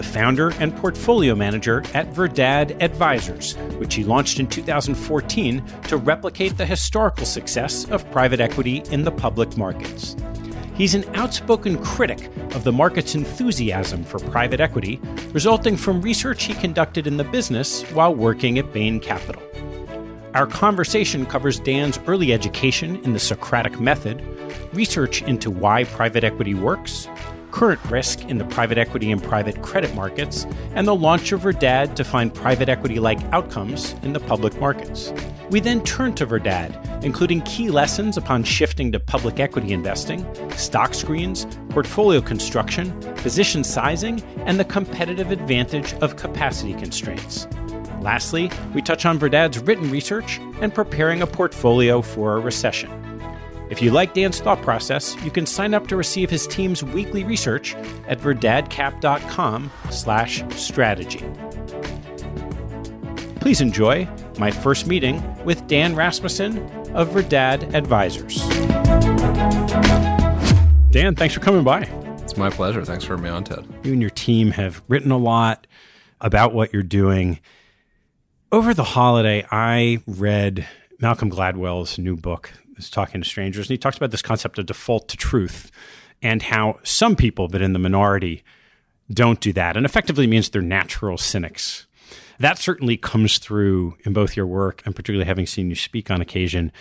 the founder and portfolio manager at Verdad Advisers, which he launched in 2014 to replicate the historical success of private equity in the public markets. He's an outspoken critic of the market's enthusiasm for private equity, resulting from research he conducted in the business while working at Bain Capital. Our conversation covers Dan's early education in the Socratic method, research into why private equity works, current risk in the private equity and private credit markets, and the launch of Verdad to find private equity like outcomes in the public markets. We then turn to Verdad, including key lessons upon shifting to public equity investing, stock screens, portfolio construction, position sizing, and the competitive advantage of capacity constraints. Lastly, we touch on Verdad's written research and preparing a portfolio for a recession. If you like Dan's thought process, you can sign up to receive his team's weekly research at verdadcap.com slash strategy. Please enjoy my first meeting with Dan Rasmussen of Verdad Advisers. Dan, thanks for coming by. It's my pleasure. Thanks for having me on, Ted. You and your team have written a lot about what you're doing. Over the holiday, I read Malcolm Gladwell's new book, Talking to Strangers, and he talks about this concept of default to truth and how some people, but in the minority, don't do that. And effectively means they're natural cynics. That certainly comes through in both your work and particularly having seen you speak on occasion.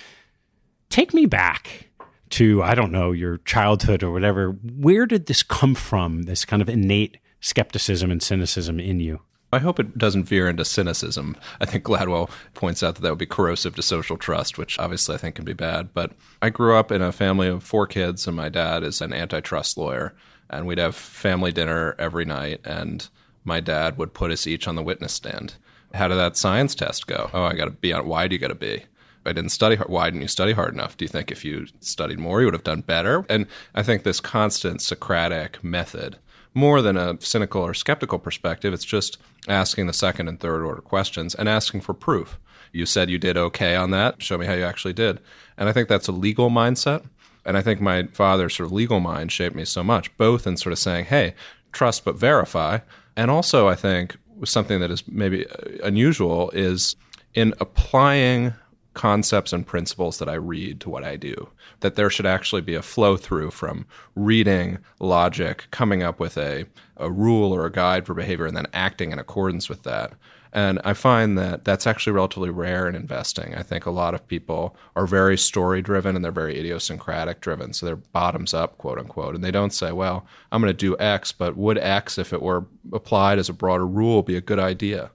Take me back to, I don't know, your childhood or whatever. Where did this come from, this kind of innate skepticism and cynicism in you? I hope it doesn't veer into cynicism. I think Gladwell points out that that would be corrosive to social trust, which obviously I think can be bad. But I grew up in a family of four kids, and my dad is an antitrust lawyer. And we'd have family dinner every night, and my dad would put us each on the witness stand. How did that science test go? Oh, I got to be on. Why do you got to be? I didn't study hard. Why didn't you study hard enough? Do you think if you studied more, you would have done better? And I think this constant Socratic method more than a cynical or skeptical perspective. It's just asking the second and third order questions and asking for proof. You said you did okay on that. Show me how you actually did. And I think that's a legal mindset. And I think my father's sort of legal mind shaped me so much, both in sort of saying, hey, trust but verify. And also, I think something that is maybe unusual is in applying concepts and principles that I read to what I do. That there should actually be a flow through from reading logic, coming up with a, a rule or a guide for behavior, and then acting in accordance with that. And I find that that's actually relatively rare in investing. I think a lot of people are very story driven and they're very idiosyncratic driven. So they're bottoms up, quote unquote. And they don't say, well, I'm going to do X, but would X, if it were applied as a broader rule, be a good idea?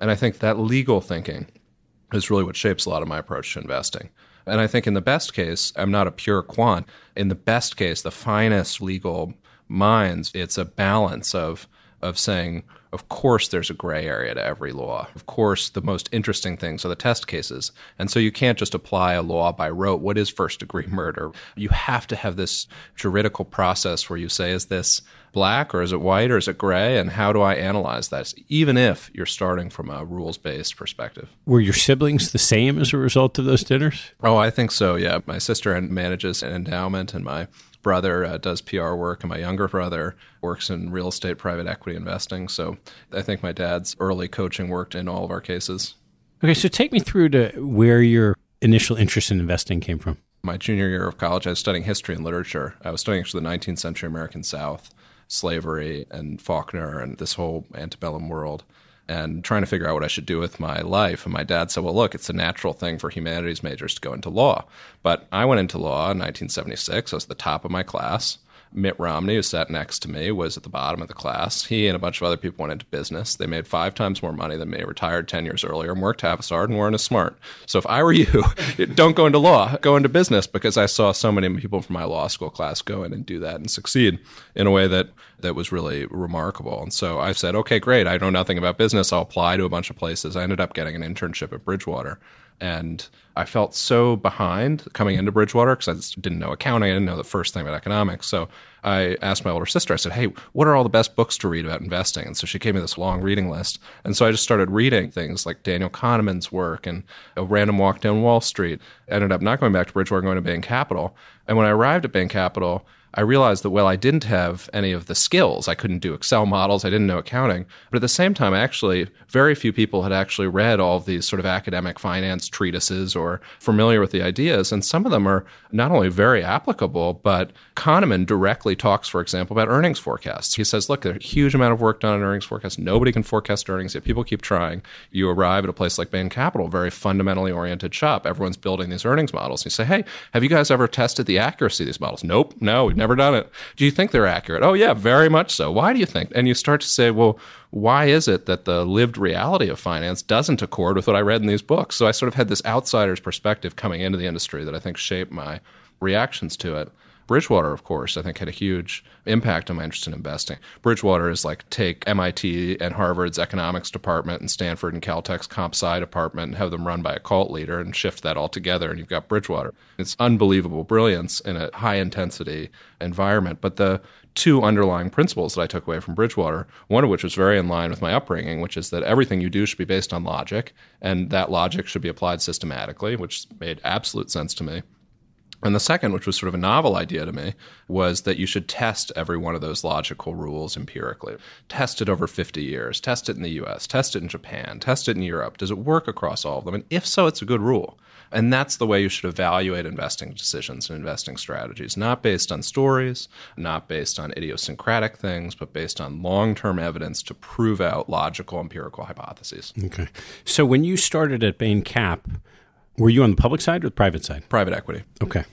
And I think that legal thinking is really what shapes a lot of my approach to investing. And I think in the best case, I'm not a pure quant. In the best case, the finest legal minds, it's a balance of of saying, of course, there's a gray area to every law. Of course, the most interesting things are the test cases. And so you can't just apply a law by rote. What is first degree murder? You have to have this juridical process where you say, is this black or is it white or is it gray? And how do I analyze that? Even if you're starting from a rules based perspective. Were your siblings the same as a result of those dinners? Oh, I think so. Yeah. My sister manages an endowment, and my brother uh, does PR work, and my younger brother works in real estate private equity investing. So I think my dad's early coaching worked in all of our cases. Okay, so take me through to where your initial interest in investing came from. My junior year of college, I was studying history and literature. I was studying actually the 19th century American South slavery and Faulkner and this whole antebellum world and trying to figure out what I should do with my life. And my dad said, Well, look, it's a natural thing for humanities majors to go into law. But I went into law in 1976. I was the top of my class. Mitt Romney, who sat next to me, was at the bottom of the class. He and a bunch of other people went into business. They made five times more money than me, retired 10 years earlier, and worked half as hard and weren't as smart. So if I were you, don't go into law, go into business because I saw so many people from my law school class go in and do that and succeed in a way that, that was really remarkable. And so I said, okay, great. I know nothing about business. I'll apply to a bunch of places. I ended up getting an internship at Bridgewater and I felt so behind coming into Bridgewater because I just didn't know accounting. I didn't know the first thing about economics. So I asked my older sister, I said, Hey, what are all the best books to read about investing? And so she gave me this long reading list. And so I just started reading things like Daniel Kahneman's work and A Random Walk Down Wall Street. I ended up not going back to Bridgewater, going to Bain Capital. And when I arrived at Bain Capital, I realized that, well, I didn't have any of the skills. I couldn't do Excel models. I didn't know accounting. But at the same time, actually, very few people had actually read all of these sort of academic finance treatises or familiar with the ideas. And some of them are not only very applicable, but Kahneman directly talks, for example, about earnings forecasts. He says, look, there's a huge amount of work done on earnings forecasts. Nobody can forecast earnings, yet people keep trying. You arrive at a place like Bain Capital, very fundamentally oriented shop. Everyone's building these earnings models. You say, hey, have you guys ever tested the accuracy of these models? Nope, no, never done it. Do you think they're accurate? Oh, yeah, very much so. Why do you think? And you start to say, well, why is it that the lived reality of finance doesn't accord with what I read in these books? So I sort of had this outsider's perspective coming into the industry that I think shaped my reactions to it. Bridgewater, of course, I think had a huge impact on my interest in investing. Bridgewater is like take MIT and Harvard's economics department and Stanford and Caltech's comp sci department and have them run by a cult leader and shift that all together, and you've got Bridgewater. It's unbelievable brilliance in a high intensity environment. But the two underlying principles that I took away from Bridgewater, one of which was very in line with my upbringing, which is that everything you do should be based on logic, and that logic should be applied systematically, which made absolute sense to me And the second, which was sort of a novel idea to me, was that you should test every one of those logical rules empirically. Test it over 50 years, test it in the US, test it in Japan, test it in Europe. Does it work across all of them? And if so, it's a good rule. And that's the way you should evaluate investing decisions and investing strategies, not based on stories, not based on idiosyncratic things, but based on long term evidence to prove out logical empirical hypotheses. Okay. So when you started at Bain Cap, were you on the public side or the private side? Private equity. Okay.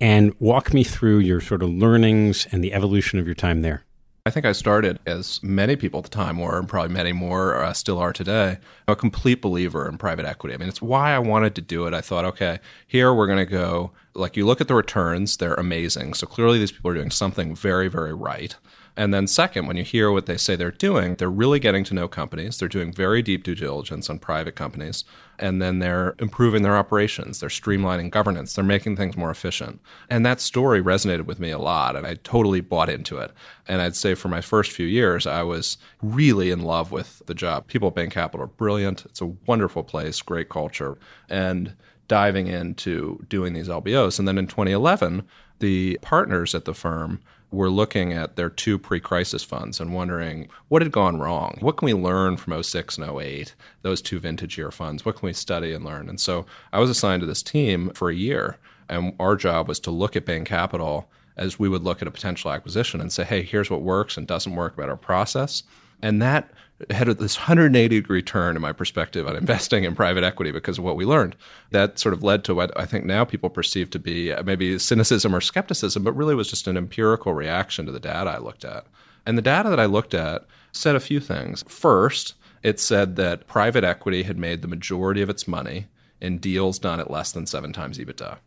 And walk me through your sort of learnings and the evolution of your time there. I think I started, as many people at the time were, and probably many more uh, still are today, a complete believer in private equity. I mean, it's why I wanted to do it. I thought, okay, here we're going to go. Like, you look at the returns, they're amazing. So clearly, these people are doing something very, very right. And then, second, when you hear what they say they're doing, they're really getting to know companies. They're doing very deep due diligence on private companies. And then they're improving their operations. They're streamlining governance. They're making things more efficient. And that story resonated with me a lot. And I totally bought into it. And I'd say for my first few years, I was really in love with the job. People at Bain Capital are brilliant. It's a wonderful place, great culture. And diving into doing these LBOs. And then in 2011, the partners at the firm were looking at their two pre-crisis funds and wondering what had gone wrong. What can we learn from 06 and 08, those two vintage year funds? What can we study and learn? And so I was assigned to this team for a year, and our job was to look at Bain Capital as we would look at a potential acquisition and say, hey, here's what works and doesn't work about our process. And that had this 180 degree turn in my perspective on investing in private equity because of what we learned. That sort of led to what I think now people perceive to be uh, maybe cynicism or skepticism, but really was just an empirical reaction to the data I looked at. And the data that I looked at said a few things. First, it said that private equity had made the majority of its money in deals done at less than seven times EBITDA.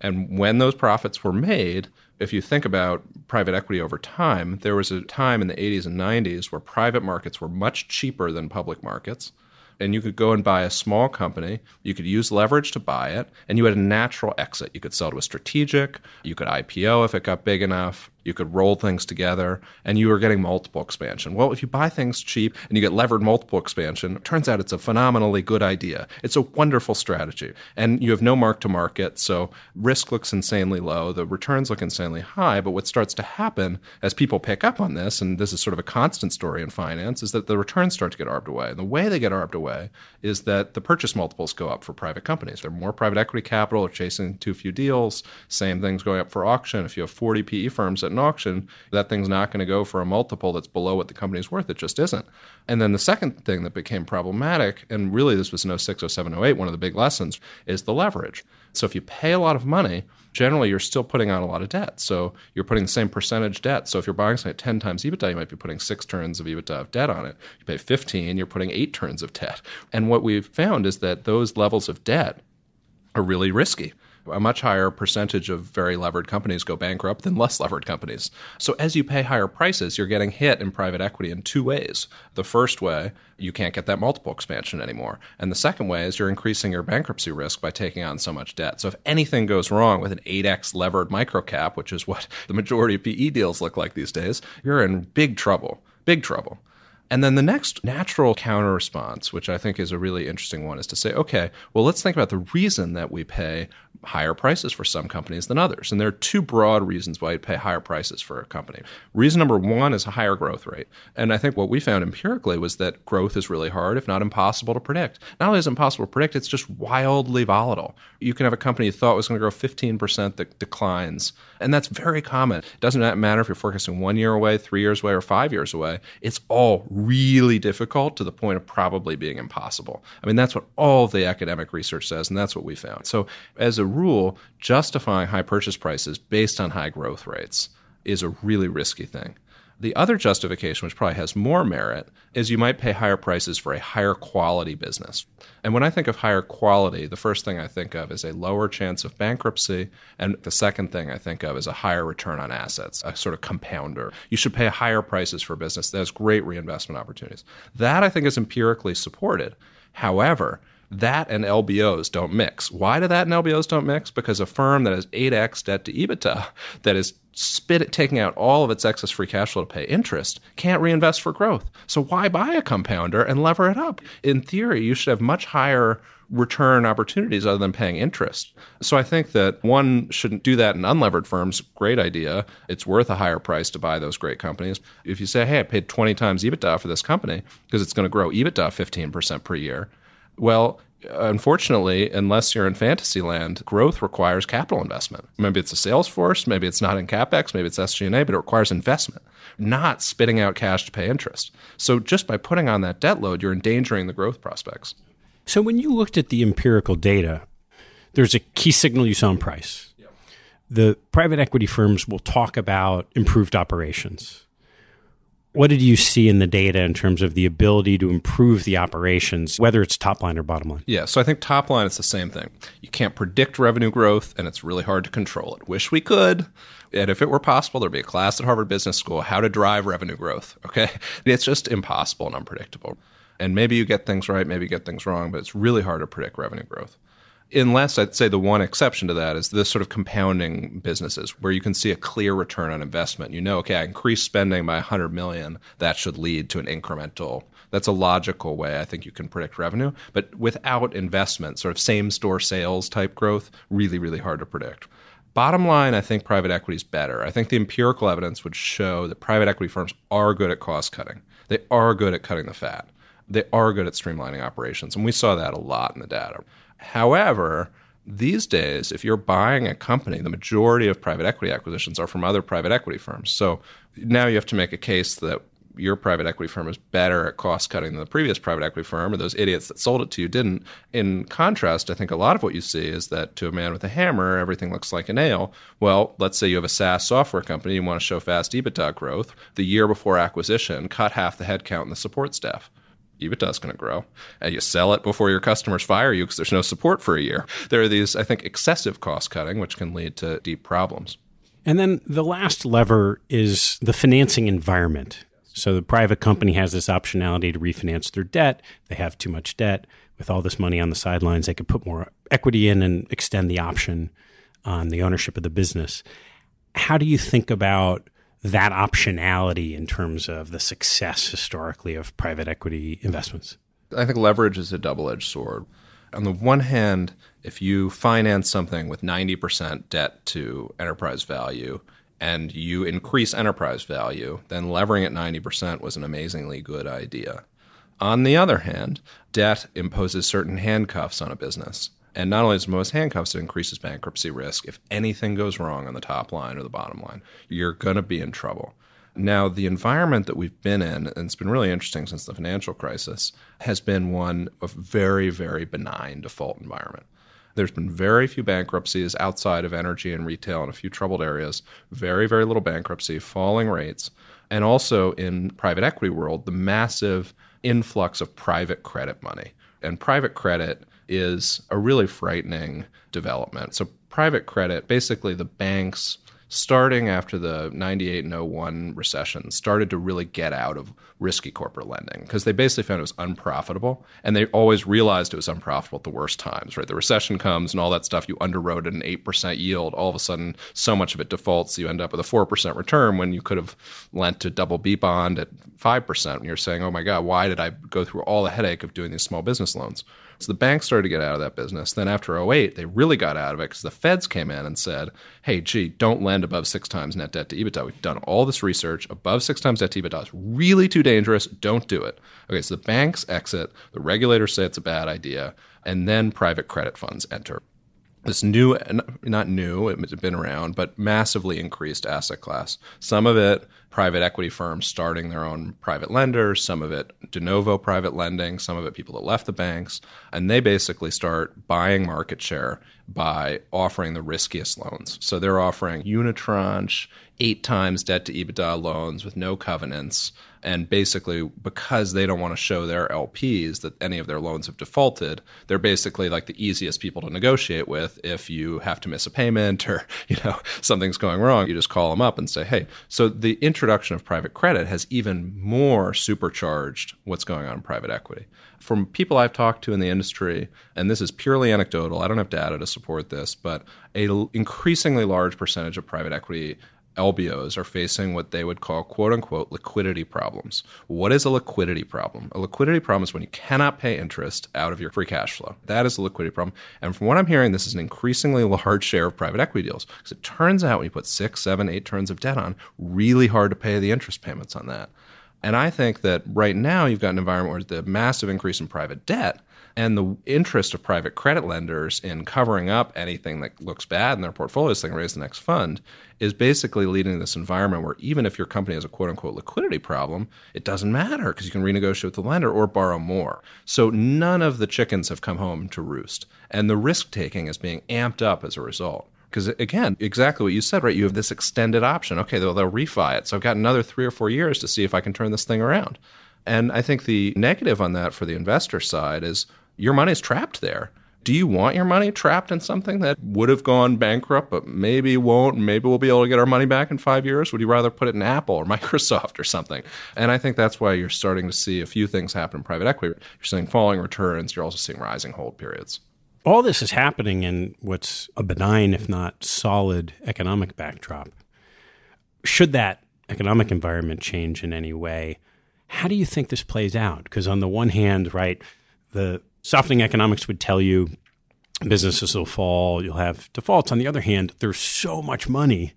And when those profits were made, if you think about private equity over time, there was a time in the 80s and 90s where private markets were much cheaper than public markets. And you could go and buy a small company. You could use leverage to buy it, and you had a natural exit. You could sell to a strategic. You could IPO if it got big enough. You could roll things together and you were getting multiple expansion. Well, if you buy things cheap and you get levered multiple expansion, it turns out it's a phenomenally good idea. It's a wonderful strategy. And you have no mark to market, so risk looks insanely low. The returns look insanely high. But what starts to happen as people pick up on this, and this is sort of a constant story in finance, is that the returns start to get arbed away. And the way they get arbed away is that the purchase multiples go up for private companies. There are more private equity capital, are chasing too few deals. Same things going up for auction. If you have 40 PE firms at an auction, that thing's not going to go for a multiple that's below what the company's worth. It just isn't. And then the second thing that became problematic, and really this was in 06, 07, 08, one of the big lessons, is the leverage. So if you pay a lot of money, generally you're still putting on a lot of debt. So you're putting the same percentage debt. So if you're buying something at 10 times EBITDA, you might be putting six turns of EBITDA of debt on it. You pay 15, you're putting eight turns of debt. And what we've found is that those levels of debt are really risky a much higher percentage of very levered companies go bankrupt than less levered companies. So as you pay higher prices, you're getting hit in private equity in two ways. The first way, you can't get that multiple expansion anymore. And the second way is you're increasing your bankruptcy risk by taking on so much debt. So if anything goes wrong with an 8x levered microcap, which is what the majority of PE deals look like these days, you're in big trouble. Big trouble. And then the next natural counter response, which I think is a really interesting one, is to say, okay, well, let's think about the reason that we pay higher prices for some companies than others. And there are two broad reasons why you pay higher prices for a company. Reason number one is a higher growth rate. And I think what we found empirically was that growth is really hard, if not impossible to predict. Not only is it impossible to predict, it's just wildly volatile. You can have a company you thought was going to grow 15% that declines. And that's very common. It doesn't matter if you're forecasting one year away, three years away, or five years away. It's all really difficult to the point of probably being impossible. I mean, that's what all the academic research says, and that's what we found. So as a rule, justifying high purchase prices based on high growth rates is a really risky thing. The other justification, which probably has more merit, is you might pay higher prices for a higher quality business. And when I think of higher quality, the first thing I think of is a lower chance of bankruptcy. And the second thing I think of is a higher return on assets, a sort of compounder. You should pay higher prices for business that has great reinvestment opportunities. That I think is empirically supported. However, That and LBOs don't mix. Why do that and LBOs don't mix? Because a firm that has 8x debt to EBITDA, that is spit taking out all of its excess free cash flow to pay interest, can't reinvest for growth. So why buy a compounder and lever it up? In theory, you should have much higher return opportunities other than paying interest. So I think that one shouldn't do that in unlevered firms. Great idea. It's worth a higher price to buy those great companies. If you say, hey, I paid 20 times EBITDA for this company because it's going to grow EBITDA 15% per year, well, unfortunately, unless you're in fantasy land, growth requires capital investment. Maybe it's a sales force, maybe it's not in capex, maybe it's SG&A, but it requires investment, not spitting out cash to pay interest. So just by putting on that debt load, you're endangering the growth prospects. So when you looked at the empirical data, there's a key signal you saw in price. The private equity firms will talk about improved operations. What did you see in the data in terms of the ability to improve the operations, whether it's top line or bottom line? Yeah, so I think top line, it's the same thing. You can't predict revenue growth, and it's really hard to control it. Wish we could. And if it were possible, there'd be a class at Harvard Business School how to drive revenue growth. Okay. It's just impossible and unpredictable. And maybe you get things right, maybe you get things wrong, but it's really hard to predict revenue growth. Unless I'd say the one exception to that is this sort of compounding businesses where you can see a clear return on investment. You know, okay, I increase spending by 100 million, that should lead to an incremental. That's a logical way I think you can predict revenue, but without investment, sort of same store sales type growth, really really hard to predict. Bottom line, I think private equity is better. I think the empirical evidence would show that private equity firms are good at cost cutting. They are good at cutting the fat they are good at streamlining operations. And we saw that a lot in the data. However, these days, if you're buying a company, the majority of private equity acquisitions are from other private equity firms. So now you have to make a case that your private equity firm is better at cost cutting than the previous private equity firm, or those idiots that sold it to you didn't. In contrast, I think a lot of what you see is that to a man with a hammer, everything looks like a nail. Well, let's say you have a SaaS software company, you want to show fast EBITDA growth. The year before acquisition, cut half the headcount and the support staff. EBITDA is going to grow. And you sell it before your customers fire you because there's no support for a year. There are these, I think, excessive cost cutting, which can lead to deep problems. And then the last lever is the financing environment. So the private company has this optionality to refinance their debt. They have too much debt. With all this money on the sidelines, they could put more equity in and extend the option on the ownership of the business. How do you think about that optionality in terms of the success historically of private equity investments? I think leverage is a double edged sword. On the one hand, if you finance something with 90% debt to enterprise value and you increase enterprise value, then levering at 90% was an amazingly good idea. On the other hand, debt imposes certain handcuffs on a business. And not only does most handcuffs, it increases bankruptcy risk. If anything goes wrong on the top line or the bottom line, you're going to be in trouble. Now, the environment that we've been in, and it's been really interesting since the financial crisis, has been one of very, very benign default environment. There's been very few bankruptcies outside of energy and retail and a few troubled areas, very, very little bankruptcy, falling rates, and also in private equity world, the massive influx of private credit money. And private credit is a really frightening development. So, private credit, basically, the banks starting after the 98 and 01 recession started to really get out of risky corporate lending because they basically found it was unprofitable and they always realized it was unprofitable at the worst times right the recession comes and all that stuff you underwrote at an 8% yield all of a sudden so much of it defaults you end up with a 4% return when you could have lent a double b bond at 5% and you're saying oh my god why did i go through all the headache of doing these small business loans so the banks started to get out of that business. Then after 08, they really got out of it because the feds came in and said, hey, gee, don't lend above six times net debt to EBITDA. We've done all this research. Above six times net to EBITDA is really too dangerous. Don't do it. Okay, so the banks exit. The regulators say it's a bad idea. And then private credit funds enter this new, not new, it's been around, but massively increased asset class. Some of it private equity firms starting their own private lenders, some of it de novo private lending, some of it people that left the banks. And they basically start buying market share by offering the riskiest loans. So they're offering unitranche, eight times debt to EBITDA loans with no covenants. And basically, because they don't want to show their LPs that any of their loans have defaulted, they're basically like the easiest people to negotiate with. If you have to miss a payment or you know something's going wrong, you just call them up and say, "Hey." So the introduction of private credit has even more supercharged what's going on in private equity. From people I've talked to in the industry, and this is purely anecdotal, I don't have data to support this, but a l- increasingly large percentage of private equity LBOs are facing what they would call quote unquote liquidity problems. What is a liquidity problem? A liquidity problem is when you cannot pay interest out of your free cash flow. That is a liquidity problem. And from what I'm hearing, this is an increasingly large share of private equity deals. Because it turns out when you put six, seven, eight turns of debt on, really hard to pay the interest payments on that. And I think that right now you've got an environment where the massive increase in private debt and the interest of private credit lenders in covering up anything that looks bad in their portfolios they can raise the next fund is basically leading to this environment where even if your company has a quote unquote liquidity problem, it doesn't matter because you can renegotiate with the lender or borrow more. So none of the chickens have come home to roost. And the risk taking is being amped up as a result. Because again, exactly what you said, right? You have this extended option. Okay, they'll, they'll refi it. So I've got another three or four years to see if I can turn this thing around. And I think the negative on that for the investor side is your money's trapped there. Do you want your money trapped in something that would have gone bankrupt, but maybe won't? Maybe we'll be able to get our money back in five years? Would you rather put it in Apple or Microsoft or something? And I think that's why you're starting to see a few things happen in private equity. You're seeing falling returns, you're also seeing rising hold periods. All this is happening in what's a benign, if not solid, economic backdrop. Should that economic environment change in any way, how do you think this plays out? Because on the one hand, right, the softening economics would tell you businesses will fall, you'll have defaults. On the other hand, there's so much money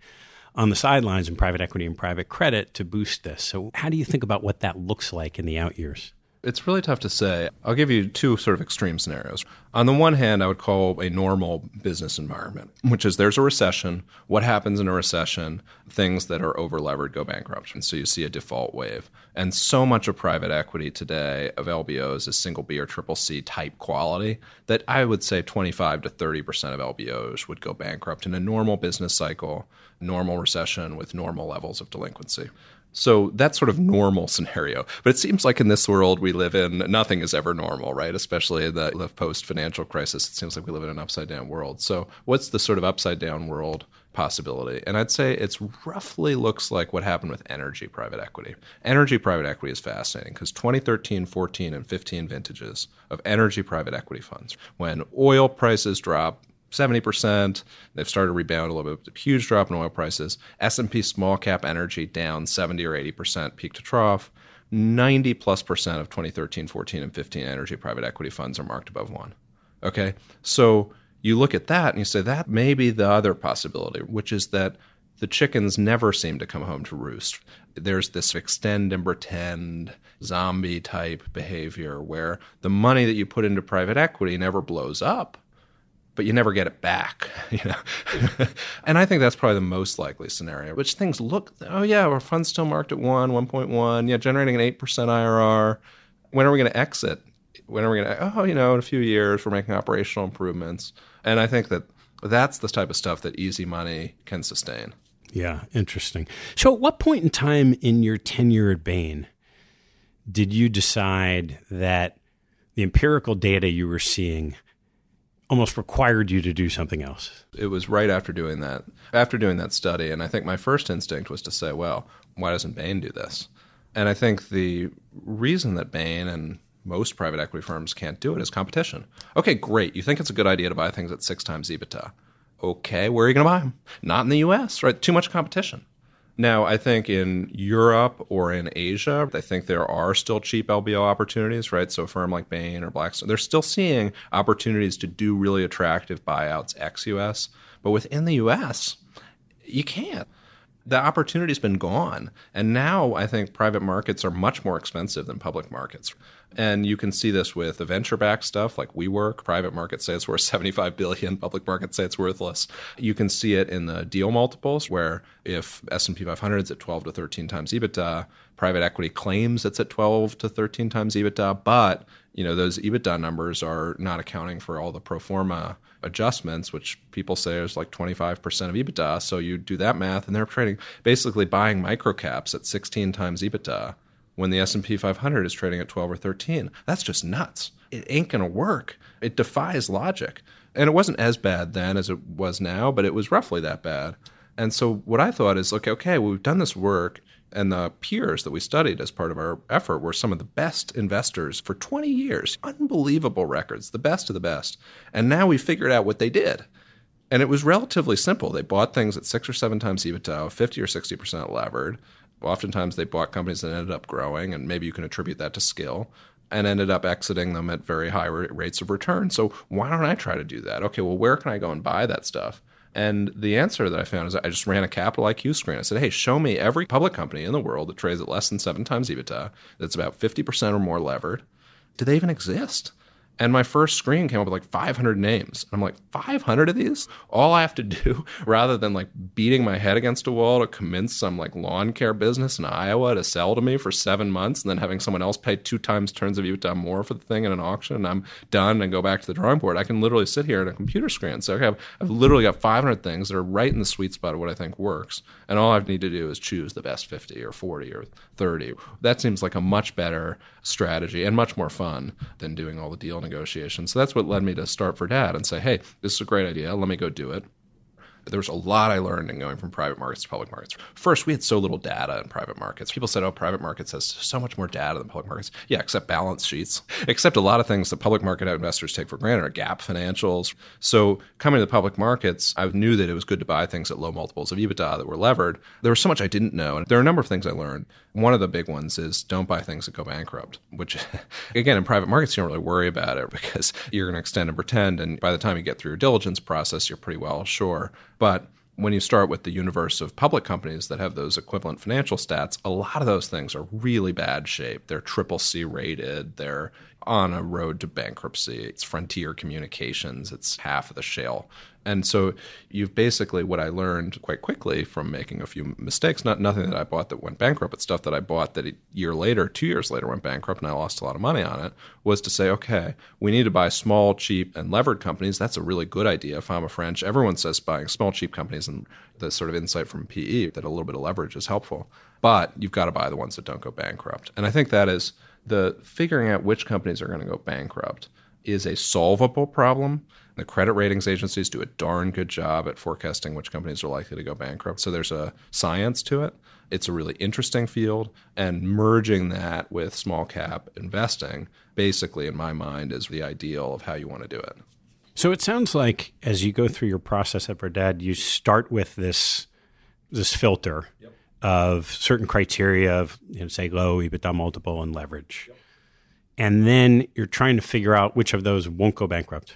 on the sidelines in private equity and private credit to boost this. So, how do you think about what that looks like in the out years? It's really tough to say. I'll give you two sort of extreme scenarios. On the one hand, I would call a normal business environment, which is there's a recession. What happens in a recession? Things that are overlevered go bankrupt. And so you see a default wave. And so much of private equity today of LBOs is single B or triple C type quality that I would say 25 to 30% of LBOs would go bankrupt in a normal business cycle, normal recession with normal levels of delinquency. So that's sort of normal scenario. But it seems like in this world we live in, nothing is ever normal, right? Especially the post financial crisis, it seems like we live in an upside down world. So what's the sort of upside down world possibility? And I'd say it's roughly looks like what happened with energy private equity. Energy private equity is fascinating because 2013, 14, and 15 vintages of energy private equity funds, when oil prices drop 70%. They've started to rebound a little bit. Huge drop in oil prices. S&P small cap energy down 70 or 80% peak to trough. 90 plus percent of 2013, 14, and 15 energy private equity funds are marked above one. Okay. So you look at that and you say that may be the other possibility, which is that the chickens never seem to come home to roost. There's this extend and pretend zombie type behavior where the money that you put into private equity never blows up but you never get it back, you know. and I think that's probably the most likely scenario. Which things look, oh yeah, our fund's still marked at one, one point one, yeah, generating an eight percent IRR. When are we going to exit? When are we going to? Oh, you know, in a few years, we're making operational improvements, and I think that that's the type of stuff that easy money can sustain. Yeah, interesting. So, at what point in time in your tenure at Bain did you decide that the empirical data you were seeing almost required you to do something else. It was right after doing that, after doing that study, and I think my first instinct was to say, well, why doesn't Bain do this? And I think the reason that Bain and most private equity firms can't do it is competition. Okay, great. You think it's a good idea to buy things at six times EBITDA. Okay, where are you going to buy them? Not in the US, right? Too much competition. Now, I think in Europe or in Asia, I think there are still cheap LBO opportunities, right? So a firm like Bain or Blackstone, they're still seeing opportunities to do really attractive buyouts ex US. But within the US, you can't the opportunity's been gone. And now I think private markets are much more expensive than public markets. And you can see this with the venture backed stuff like WeWork. Private markets say it's worth 75 billion, public markets say it's worthless. You can see it in the deal multiples where if S&P 500 is at 12 to 13 times EBITDA, private equity claims it's at 12 to 13 times EBITDA, but you know those EBITDA numbers are not accounting for all the pro forma adjustments, which people say is like 25% of EBITDA. So you do that math, and they're trading basically buying microcaps at 16 times EBITDA when the S&P 500 is trading at 12 or 13. That's just nuts. It ain't going to work. It defies logic. And it wasn't as bad then as it was now, but it was roughly that bad. And so what I thought is, okay, okay, we've done this work. And the peers that we studied as part of our effort were some of the best investors for 20 years. Unbelievable records, the best of the best. And now we figured out what they did. And it was relatively simple. They bought things at six or seven times EBITDA, 50 or 60% levered. Oftentimes they bought companies that ended up growing, and maybe you can attribute that to skill and ended up exiting them at very high rates of return. So why don't I try to do that? Okay, well, where can I go and buy that stuff? And the answer that I found is I just ran a capital IQ screen. I said, hey, show me every public company in the world that trades at less than seven times EBITDA, that's about 50% or more levered. Do they even exist? And my first screen came up with like 500 names. And I'm like, 500 of these? All I have to do, rather than like beating my head against a wall to convince some like lawn care business in Iowa to sell to me for seven months and then having someone else pay two times turns of EBITDA more for the thing in an auction and I'm done and go back to the drawing board, I can literally sit here in a computer screen. So I have, I've literally got 500 things that are right in the sweet spot of what I think works. And all I need to do is choose the best 50 or 40 or 30. That seems like a much better strategy and much more fun than doing all the deal negotiations. So that's what led me to start Verdad and say, hey, this is a great idea. Let me go do it. There was a lot I learned in going from private markets to public markets. First, we had so little data in private markets. People said, oh, private markets has so much more data than public markets. Yeah, except balance sheets, except a lot of things that public market investors take for granted are GAAP financials. So coming to the public markets, I knew that it was good to buy things at low multiples of EBITDA that were levered. There was so much I didn't know. And there are a number of things I learned. One of the big ones is don't buy things that go bankrupt, which again, in private markets, you don't really worry about it because you're going to extend and pretend. And by the time you get through your diligence process, you're pretty well sure. But when you start with the universe of public companies that have those equivalent financial stats, a lot of those things are really bad shape. They're triple C rated. They're on a road to bankruptcy. It's Frontier Communications. It's half of the shale and so you've basically what I learned quite quickly from making a few mistakes, not nothing that I bought that went bankrupt, but stuff that I bought that a year later, two years later went bankrupt and I lost a lot of money on it, was to say, okay, we need to buy small, cheap, and levered companies. That's a really good idea. If I'm a French, everyone says buying small, cheap companies and the sort of insight from PE that a little bit of leverage is helpful. But you've got to buy the ones that don't go bankrupt. And I think that is the figuring out which companies are going to go bankrupt is a solvable problem the credit ratings agencies do a darn good job at forecasting which companies are likely to go bankrupt. So there's a science to it. It's a really interesting field. And merging that with small cap investing, basically, in my mind, is the ideal of how you want to do it. So it sounds like as you go through your process at Verdad, you start with this this filter yep. Of certain criteria of you know, say low EBITDA multiple and leverage. Yep. And then you're trying to figure out which of those won't go bankrupt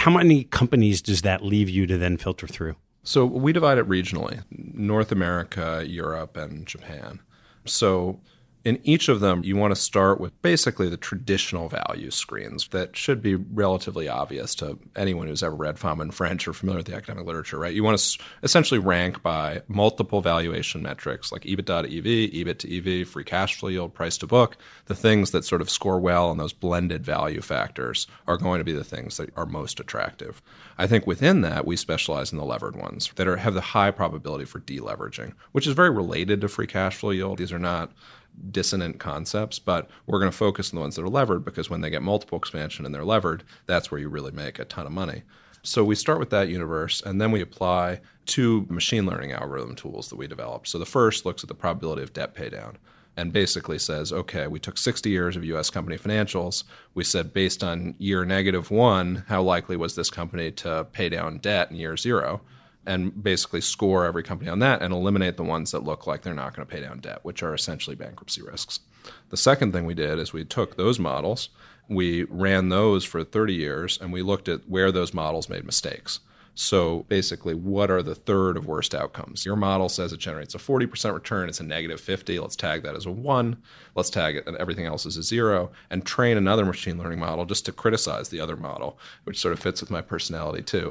how many companies does that leave you to then filter through? So we divide it regionally North America, Europe, and Japan. So in each of them, you want to start with basically the traditional value screens that should be relatively obvious to anyone who's ever read Fama and French or familiar with the academic literature, right? You want to essentially rank by multiple valuation metrics like EBITDA to EV, EBIT to EV, free cash flow yield, price to book. The things that sort of score well on those blended value factors are going to be the things that are most attractive. I think within that, we specialize in the levered ones that are, have the high probability for deleveraging, which is very related to free cash flow yield. These are not dissonant concepts, but we're going to focus on the ones that are levered because when they get multiple expansion and they're levered, that's where you really make a ton of money. So we start with that universe and then we apply two machine learning algorithm tools that we developed. So the first looks at the probability of debt paydown and basically says, okay, we took 60 years of US company financials. We said, based on year negative one, how likely was this company to pay down debt in year zero? And basically score every company on that and eliminate the ones that look like they're not going to pay down debt, which are essentially bankruptcy risks. The second thing we did is we took those models, we ran those for 30 years, and we looked at where those models made mistakes. So basically, what are the third of worst outcomes? Your model says it generates a 40% return, it's a negative 50. Let's tag that as a one. Let's tag it and everything else as a zero and train another machine learning model just to criticize the other model, which sort of fits with my personality too.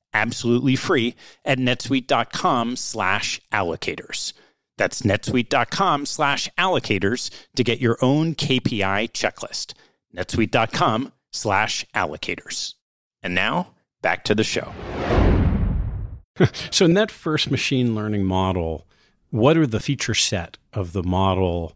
absolutely free at netsuite.com slash allocators. That's netsuite.com slash allocators to get your own KPI checklist. netsuite.com slash allocators. And now, back to the show. so in that first machine learning model, what are the feature set of the model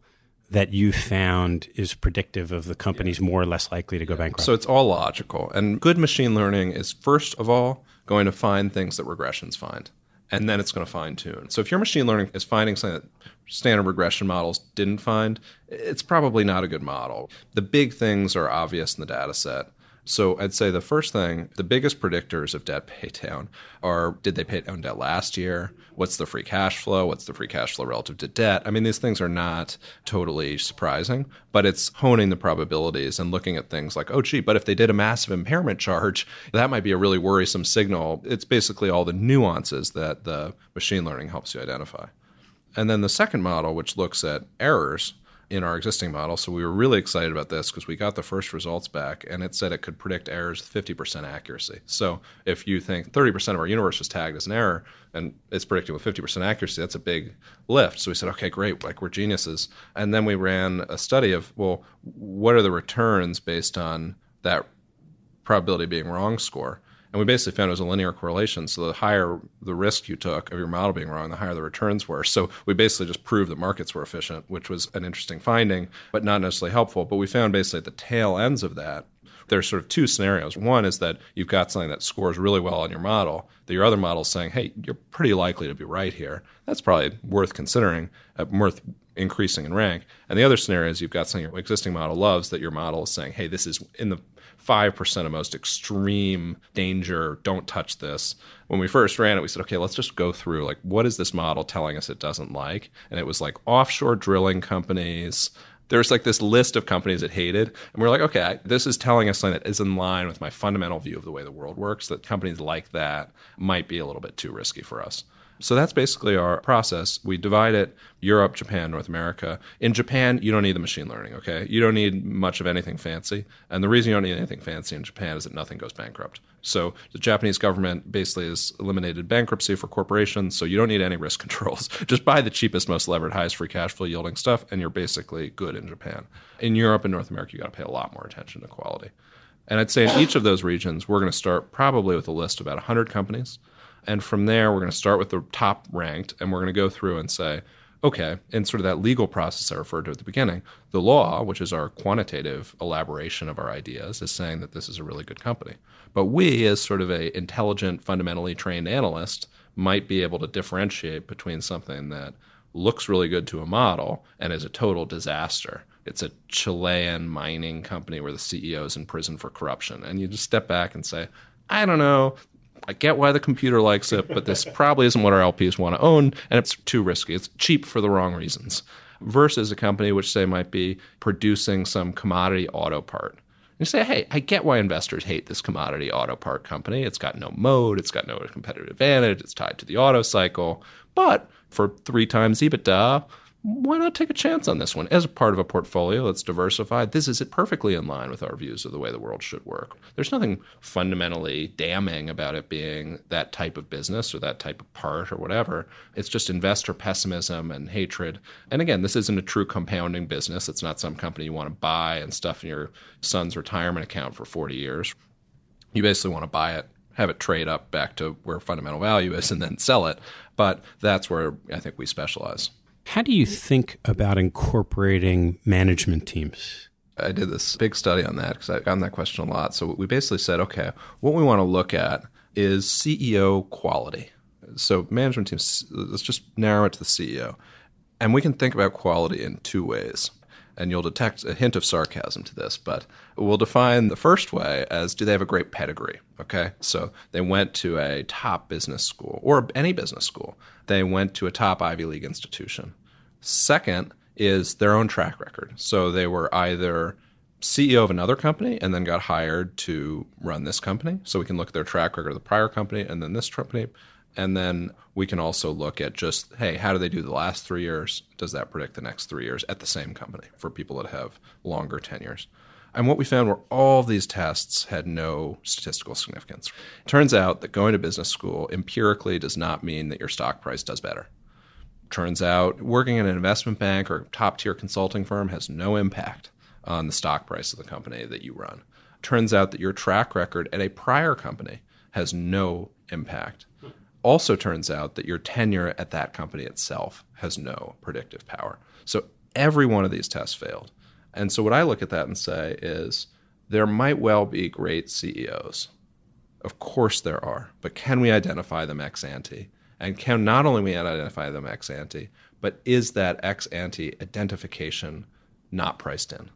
that you found is predictive of the companies more or less likely to go bankrupt? So it's all logical. And good machine learning is first of all going to find things that regressions find. And then it's going to fine tune. So if your machine learning is finding something that standard regression models didn't find, it's probably not a good model. The big things are obvious in the data set. So I'd say the first thing, the biggest predictors of debt pay down are did they pay down debt last year? What's the free cash flow? What's the free cash flow relative to debt? I mean, these things are not totally surprising, but it's honing the probabilities and looking at things like, oh, gee, but if they did a massive impairment charge, that might be a really worrisome signal. It's basically all the nuances that the machine learning helps you identify. And then the second model, which looks at errors, in our existing model. So we were really excited about this because we got the first results back and it said it could predict errors with 50% accuracy. So if you think 30% of our universe was tagged as an error and it's predicting with 50% accuracy, that's a big lift. So we said, okay, great, like we're geniuses. And then we ran a study of, well, what are the returns based on that probability being wrong score? And we basically found it was a linear correlation. So the higher the risk you took of your model being wrong, the higher the returns were. So we basically just proved that markets were efficient, which was an interesting finding, but not necessarily helpful. But we found basically at the tail ends of that, there's sort of two scenarios. One is that you've got something that scores really well on your model, that your other model is saying, hey, you're pretty likely to be right here. That's probably worth considering, uh, worth increasing in rank. And the other scenario is you've got something your existing model loves that your model is saying, hey, this is in the 5% of most extreme danger, don't touch this. When we first ran it, we said, okay, let's just go through like, what is this model telling us it doesn't like? And it was like offshore drilling companies. There's like this list of companies it hated. And we are like, okay, this is telling us something that is in line with my fundamental view of the way the world works, that companies like that might be a little bit too risky for us. So that's basically our process. We divide it Europe, Japan, North America. In Japan, you don't need the machine learning, okay? You don't need much of anything fancy. And the reason you don't need anything fancy in Japan is that nothing goes bankrupt. So the Japanese government basically has eliminated bankruptcy for corporations, so you don't need any risk controls. Just buy the cheapest, most levered, highest free cash flow yielding stuff, and you're basically good in Japan. In Europe and North America, you got to pay a lot more attention to quality. And I'd say in each of those regions, we're going to start probably with a list of about 100 companies and from there, we're going to start with the top ranked and we're going to go through and say, okay, in sort of that legal process I referred to at the beginning, the law, which is our quantitative elaboration of our ideas, is saying that this is a really good company. But we, as sort of a intelligent, fundamentally trained analyst, might be able to differentiate between something that looks really good to a model and is a total disaster. It's a Chilean mining company where the CEO is in prison for corruption. And you just step back and say, I don't know. I get why the computer likes it, but this probably isn't what our LPs want to own, and it's too risky. It's cheap for the wrong reasons. Versus a company which, say, might be producing some commodity auto part. You say, hey, I get why investors hate this commodity auto part company. It's got no moat, it's got no competitive advantage, it's tied to the auto cycle. But for three times EBITDA, why not take a chance on this one as part of a portfolio that's diversified? This is it perfectly in line with our views of the way the world should work. There's nothing fundamentally damning about it being that type of business or that type of part or whatever. It's just investor pessimism and hatred. And again, this isn't a true compounding business. It's not some company you want to buy and stuff in your son's retirement account for 40 years. You basically want to buy it have it trade up back to where fundamental value is and then sell it. But that's where I think we specialize. How do you think about incorporating management teams? I did this big study on that because I've gotten that question a lot. So we basically said, okay, what we want to look at is CEO quality. So management teams, let's just narrow it to the CEO. And we can think about quality in two ways. And you'll detect a hint of sarcasm to this, but we'll define the first way as do they have a great pedigree? Okay. So they went to a top business school or any business school they went to a top Ivy League institution. Second, is their own track record. So they were either CEO of another company and then got hired to run this company. So we can look at their track record of the prior company and then this company. And then we can also look at just, hey, how do they do the last three years? Does that predict the next three years at the same company for people that have longer tenures? And what we found were all of these tests had no statistical significance. It turns out that going to business school empirically does not mean that your stock price does better. Turns out working in an investment bank or top tier consulting firm has no impact on the stock price of the company that you run. Turns out that your track record at a prior company has no impact. Also, turns out that your tenure at that company itself has no predictive power. So, every one of these tests failed. And so, what I look at that and say is there might well be great CEOs. Of course, there are. But can we identify them ex ante? And can not only we identify them ex ante, but is that ex ante identification not priced in?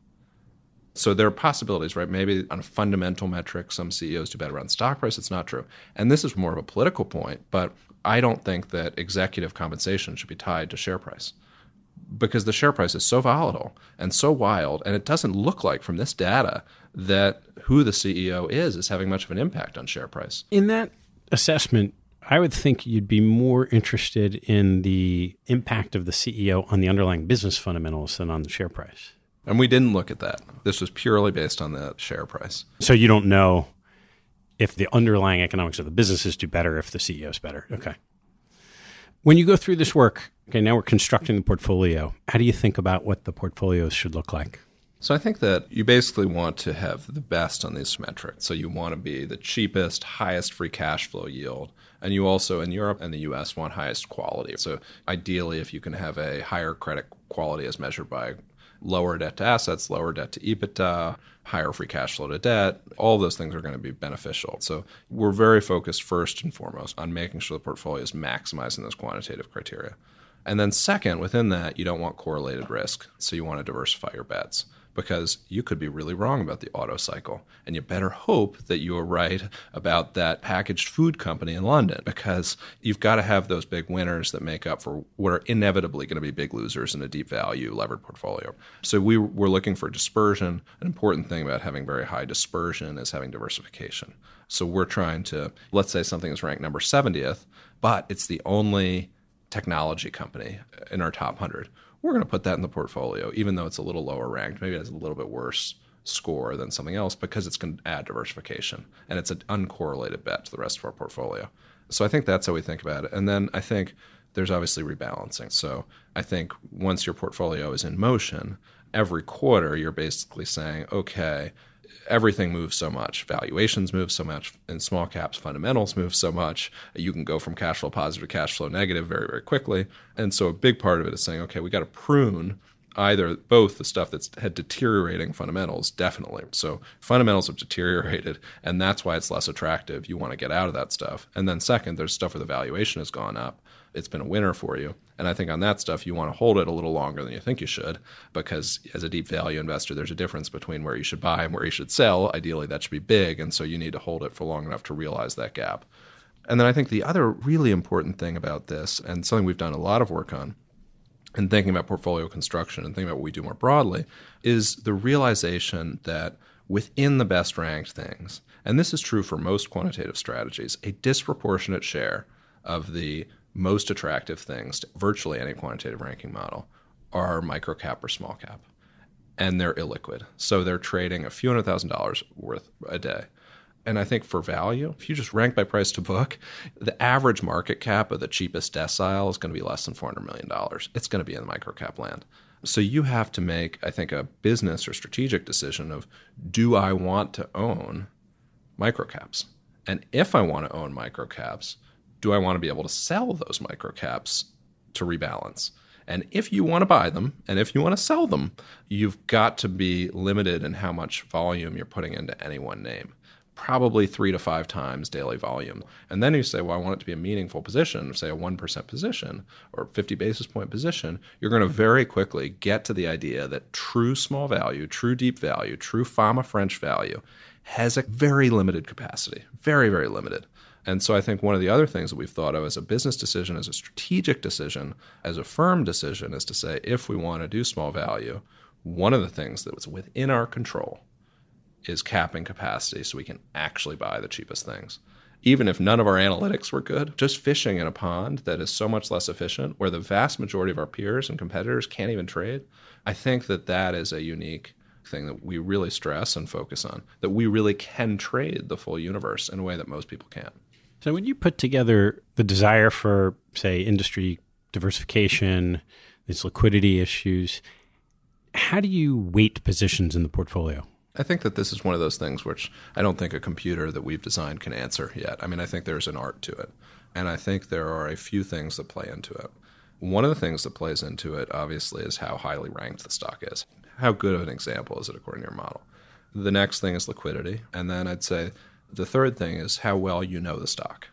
So there are possibilities, right? Maybe on a fundamental metric, some CEOs do better on stock price. It's not true. And this is more of a political point, but I don't think that executive compensation should be tied to share price because the share price is so volatile and so wild. And it doesn't look like from this data that who the CEO is is having much of an impact on share price. In that assessment, I would think you'd be more interested in the impact of the CEO on the underlying business fundamentals than on the share price. And we didn't look at that. This was purely based on the share price. So you don't know if the underlying economics of the businesses do better if the CEO is better. Okay. When you go through this work, okay, now we're constructing the portfolio. How do you think about what the portfolios should look like? So I think that you basically want to have the best on these metrics. So you want to be the cheapest, highest free cash flow yield. And you also in Europe and the US want highest quality. So ideally if you can have a higher credit quality as measured by lower debt to assets, lower debt to EBITDA, higher free cash flow to debt. All those things are going to be beneficial. So we're very focused first and foremost on making sure the portfolio is maximizing those quantitative criteria. And then second, within that, you don't want correlated risk. So you want to diversify your bets because you could be really wrong about the auto cycle. And you better hope that you are right about that packaged food company in London because you've got to have those big winners that make up for what are inevitably going to be big losers in a deep value levered portfolio. So we were looking for dispersion. An important thing about having very high dispersion is having diversification. So we're trying to, let's say something is ranked number 70th, but it's the only technology company in our top 100 we're going to put that in the portfolio, even though it's a little lower ranked. Maybe it has a little bit worse score than something else because it's going to add diversification and it's an uncorrelated bet to the rest of our portfolio. So I think that's how we think about it. And then I think there's obviously rebalancing. So I think once your portfolio is in motion, every quarter you're basically saying, okay, everything moves so much. Valuations move so much. In small caps, fundamentals move so much. You can go from cash flow positive to cash flow negative very, very quickly. And so a big part of it is saying, okay, we got to prune either both the stuff that's had deteriorating fundamentals, definitely. So fundamentals have deteriorated, and that's why it's less attractive. You want to get out of that stuff. And then second, there's stuff where the valuation has gone up it's been a winner for you. And I think on that stuff, you want to hold it a little longer than you think you should, because as a deep value investor, there's a difference between where you should buy and where you should sell. Ideally, that should be big. And so you need to hold it for long enough to realize that gap. And then I think the other really important thing about this, and something we've done a lot of work on, and thinking about portfolio construction and thinking about what we do more broadly, is the realization that within the best ranked things, and this is true for most quantitative strategies, a disproportionate share of the most attractive things to virtually any quantitative ranking model are microcap or small cap. And they're illiquid. So they're trading a few hundred thousand dollars worth a day. And I think for value, if you just rank by price to book, the average market cap of the cheapest decile is going to be less than $400 million. It's going to be in the microcap land. So you have to make, I think, a business or strategic decision of do I want to own microcaps? And if I want to own microcaps, do I want to be able to sell those microcaps to rebalance? And if you want to buy them and if you want to sell them, you've got to be limited in how much volume you're putting into any one name. Probably three to five times daily volume. And then you say, well, I want it to be a meaningful position, say a 1% position or 50 basis point position. You're going to very quickly get to the idea that true small value, true deep value, true Fama French value has a very limited capacity, very, very limited. And so I think one of the other things that we've thought of as a business decision, as a strategic decision, as a firm decision is to say if we want to do small value, one of the things that's within our control is capping capacity so we can actually buy the cheapest things. Even if none of our analytics were good, just fishing in a pond that is so much less efficient, where the vast majority of our peers and competitors can't even trade, I think that that is a unique thing that we really stress and focus on, that we really can trade the full universe in a way that most people can't. So when you put together the desire for, say, industry diversification, these liquidity issues, how do you weight positions in the portfolio? I think that this is one of those things which I don't think a computer that we've designed can answer yet. I mean, I think there's an art to it. And I think there are a few things that play into it. One of the things that plays into it, obviously, is how highly ranked the stock is. How good of an example is it according to your model? The next thing is liquidity. And then I'd say the third thing is how well you know the stock.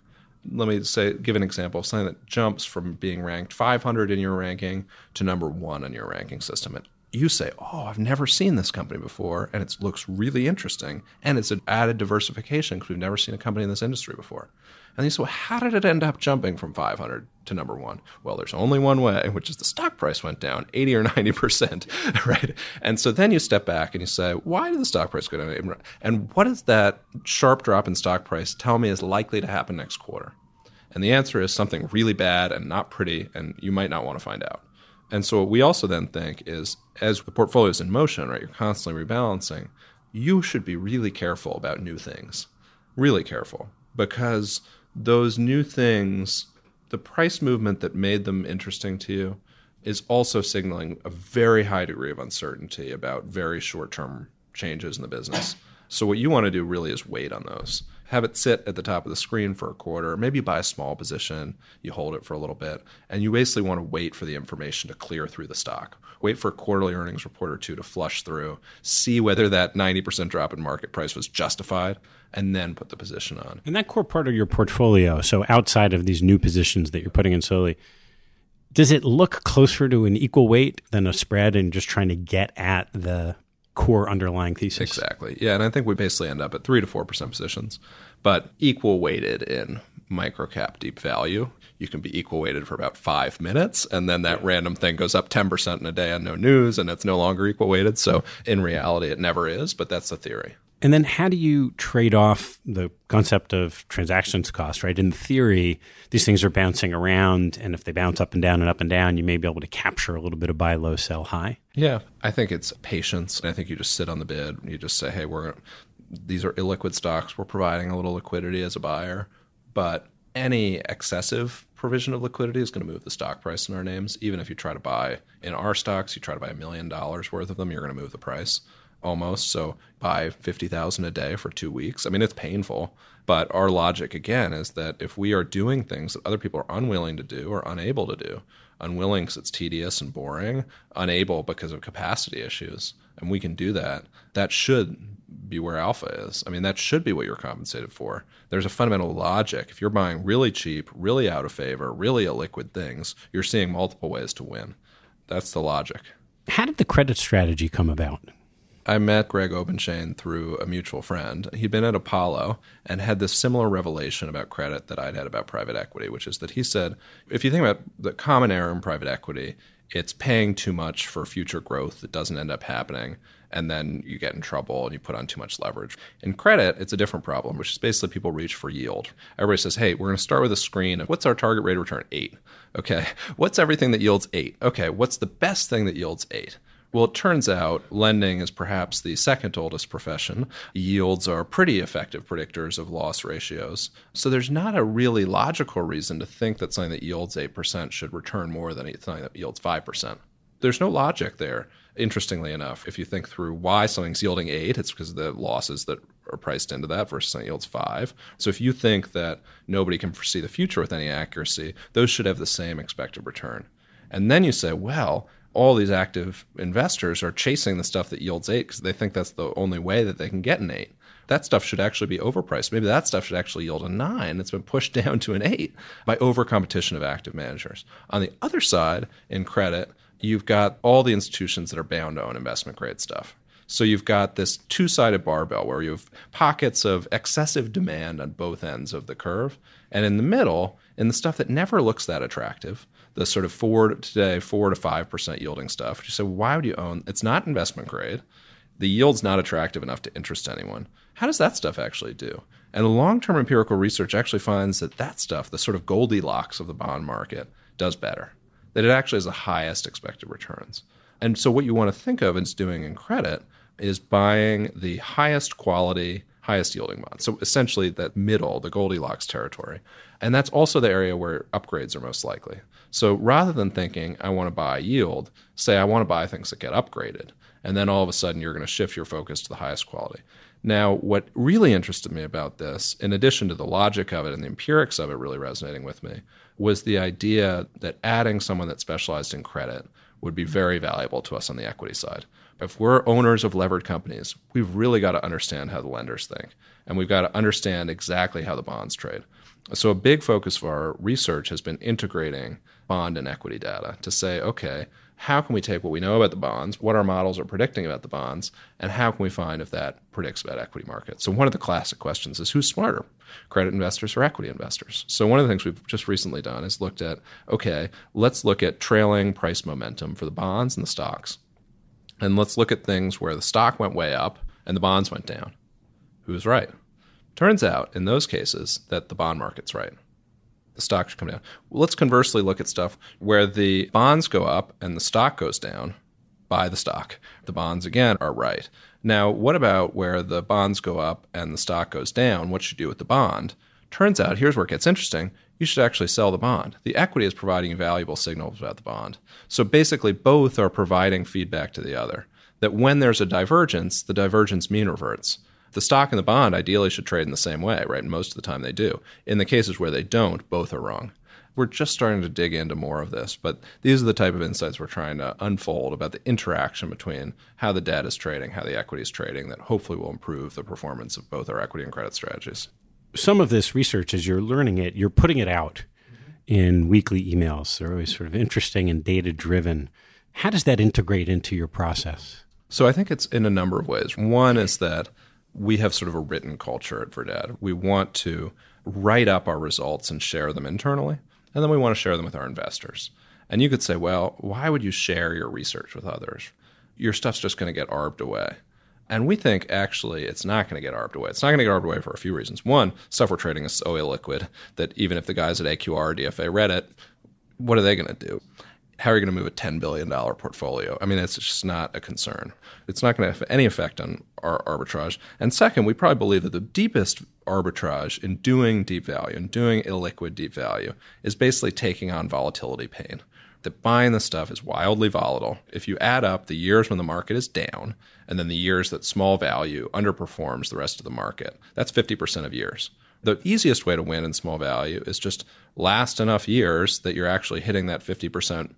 Let me say, give an example of something that jumps from being ranked 500 in your ranking to number one in your ranking system. And you say, "Oh, I've never seen this company before, and it looks really interesting, and it's an added diversification because we've never seen a company in this industry before." And say, well, how did it end up jumping from 500 to number one? Well, there's only one way, which is the stock price went down 80 or 90 percent, right? And so then you step back and you say, why did the stock price go down? And what does that sharp drop in stock price tell me is likely to happen next quarter? And the answer is something really bad and not pretty, and you might not want to find out. And so what we also then think is as the portfolio is in motion, right, you're constantly rebalancing, you should be really careful about new things. Really careful. Because those new things, the price movement that made them interesting to you is also signaling a very high degree of uncertainty about very short term changes in the business. So what you want to do really is wait on those have it sit at the top of the screen for a quarter, maybe buy a small position, you hold it for a little bit, and you basically want to wait for the information to clear through the stock. Wait for a quarterly earnings report or two to flush through, see whether that 90% drop in market price was justified, and then put the position on. And that core part of your portfolio, so outside of these new positions that you're putting in slowly, does it look closer to an equal weight than a spread and just trying to get at the core underlying thesis. Exactly. Yeah, and I think we basically end up at three to four percent positions, but equal weighted in microcap deep value. You can be equal weighted for about five minutes, and then that random thing goes up ten percent in a day on no news, and it's no longer equal weighted. So in reality, it never is, but that's the theory. And then how do you trade off the concept of transactions cost, right? In theory, these things are bouncing around, and if they bounce up and down and up and down, you may be able to capture a little bit of buy low, sell high. Yeah, I think it's patience. I think you just sit on the bid. You just say, hey, we're these are illiquid stocks. We're providing a little liquidity as a buyer, but any excessive provision of liquidity is going to move the stock price in our names. Even if you try to buy in our stocks, you try to buy a million dollars worth of them, you're going to move the price almost. So buy 50,000 a day for 2 weeks. I mean, it's painful, but our logic again is that if we are doing things that other people are unwilling to do or unable to do, unwilling because it's tedious and boring, unable because of capacity issues, and we can do that, that should be where alpha is. I mean, that should be what you're compensated for. There's a fundamental logic. If you're buying really cheap, really out of favor, really illiquid things, you're seeing multiple ways to win. That's the logic. How did the credit strategy come about? I met Greg Obenshain through a mutual friend. He'd been at Apollo and had this similar revelation about credit that I'd had about private equity, which is that he said, if you think about the common error in private equity, it's paying too much for future growth that doesn't end up happening. And then you get in trouble and you put on too much leverage. In credit, it's a different problem, which is basically people reach for yield. Everybody says, hey, we're going to start with a screen of what's our target rate of return? Eight. Okay. What's everything that yields eight? Okay. What's the best thing that yields eight? Well, it turns out lending is perhaps the second oldest profession. Yields are pretty effective predictors of loss ratios. So there's not a really logical reason to think that something that yields 8% should return more than something that yields 5%. There's no logic there. Interestingly enough, if you think through why something's yielding 8, it's because of the losses that are priced into that versus something that yields 5. So if you think that nobody can foresee the future with any accuracy, those should have the same expected return. And then you say, well, all these active investors are chasing the stuff that yields eight because they think that's the only way that they can get an eight. That stuff should actually be overpriced. Maybe that stuff should actually yield a nine. It's been pushed down to an eight by over competition of active managers. On the other side, in credit, you've got all the institutions that are bound to own investment grade stuff. So you've got this two sided barbell where you have pockets of excessive demand on both ends of the curve. And in the middle, in the stuff that never looks that attractive, the sort of four today, four to 5% yielding stuff, you say, why would you own? It's not investment grade. The yield's not attractive enough to interest anyone. How does that stuff actually do? And long term empirical research actually finds that that stuff, the sort of Goldilocks of the bond market, does better, that it actually has the highest expected returns. And so, what you want to think of as doing in credit is buying the highest quality, highest yielding bonds. So, essentially, that middle, the Goldilocks territory. And that's also the area where upgrades are most likely. So, rather than thinking, I want to buy yield, say, I want to buy things that get upgraded. And then all of a sudden, you're going to shift your focus to the highest quality. Now, what really interested me about this, in addition to the logic of it and the empirics of it really resonating with me, was the idea that adding someone that specialized in credit would be very valuable to us on the equity side. If we're owners of levered companies, we've really got to understand how the lenders think, and we've got to understand exactly how the bonds trade. So, a big focus of our research has been integrating bond and equity data to say, okay, how can we take what we know about the bonds, what our models are predicting about the bonds, and how can we find if that predicts about equity markets? So one of the classic questions is who's smarter, credit investors or equity investors? So one of the things we've just recently done is looked at, okay, let's look at trailing price momentum for the bonds and the stocks. And let's look at things where the stock went way up and the bonds went down. Who's right? Turns out in those cases that the bond market's right the stock should come down. Well, let's conversely look at stuff where the bonds go up and the stock goes down. Buy the stock. The bonds, again, are right. Now, what about where the bonds go up and the stock goes down? What should you do with the bond? Turns out, here's where it gets interesting. You should actually sell the bond. The equity is providing valuable signals about the bond. So basically, both are providing feedback to the other. That when there's a divergence, the divergence mean reverts the stock and the bond ideally should trade in the same way, right? Most of the time they do. In the cases where they don't, both are wrong. We're just starting to dig into more of this, but these are the type of insights we're trying to unfold about the interaction between how the debt is trading, how the equity is trading, that hopefully will improve the performance of both our equity and credit strategies. Some of this research, as you're learning it, you're putting it out in weekly emails. They're always sort of interesting and data driven. How does that integrate into your process? So I think it's in a number of ways. One is that we have sort of a written culture at Verdad. We want to write up our results and share them internally, and then we want to share them with our investors. And you could say, well, why would you share your research with others? Your stuff's just going to get arbed away. And we think actually it's not going to get arbed away. It's not going to get arbed away for a few reasons. One, stuff we're trading is so illiquid that even if the guys at AQR or DFA read it, what are they going to do? How are you going to move a $10 billion portfolio? I mean, it's just not a concern. It's not going to have any effect on our arbitrage. And second, we probably believe that the deepest arbitrage in doing deep value and doing illiquid deep value is basically taking on volatility pain. That buying the stuff is wildly volatile. If you add up the years when the market is down and then the years that small value underperforms the rest of the market, that's 50% of years the easiest way to win in small value is just last enough years that you're actually hitting that 50%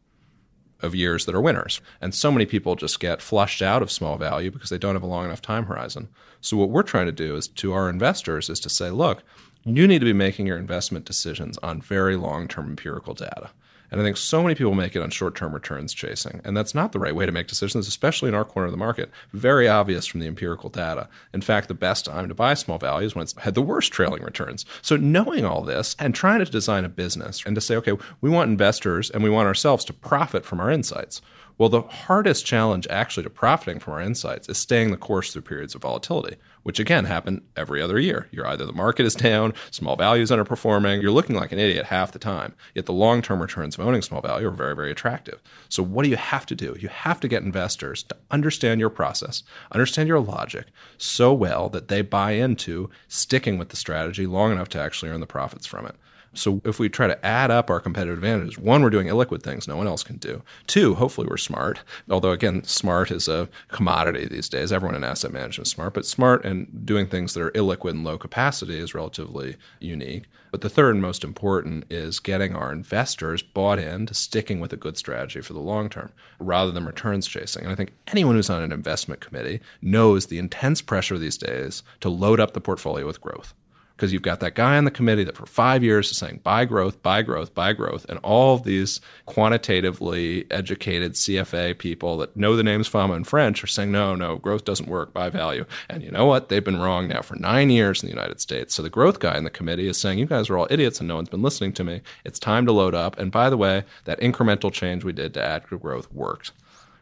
of years that are winners. And so many people just get flushed out of small value because they don't have a long enough time horizon. So what we're trying to do is to our investors is to say, look, you need to be making your investment decisions on very long-term empirical data. And I think so many people make it on short term returns chasing. And that's not the right way to make decisions, especially in our corner of the market. Very obvious from the empirical data. In fact, the best time to buy small values when it's had the worst trailing returns. So knowing all this and trying to design a business and to say, okay, we want investors and we want ourselves to profit from our insights. Well, the hardest challenge actually to profiting from our insights is staying the course through periods of volatility, which again happen every other year. You're either the market is down, small value is underperforming, you're looking like an idiot half the time. Yet the long term returns of owning small value are very, very attractive. So, what do you have to do? You have to get investors to understand your process, understand your logic so well that they buy into sticking with the strategy long enough to actually earn the profits from it. So if we try to add up our competitive advantages, one, we're doing illiquid things no one else can do. Two, hopefully we're smart. Although again, smart is a commodity these days. Everyone in asset management is smart, but smart and doing things that are illiquid and low capacity is relatively unique. But the third and most important is getting our investors bought into sticking with a good strategy for the long term rather than returns chasing. And I think anyone who's on an investment committee knows the intense pressure these days to load up the portfolio with growth because you've got that guy on the committee that for five years is saying buy growth, buy growth, buy growth, and all of these quantitatively educated CFA people that know the names Fama and French are saying no, no, growth doesn't work, buy value. And you know what? They've been wrong now for nine years in the United States. So the growth guy in the committee is saying you guys are all idiots and no one's been listening to me. It's time to load up. And by the way, that incremental change we did to active growth worked.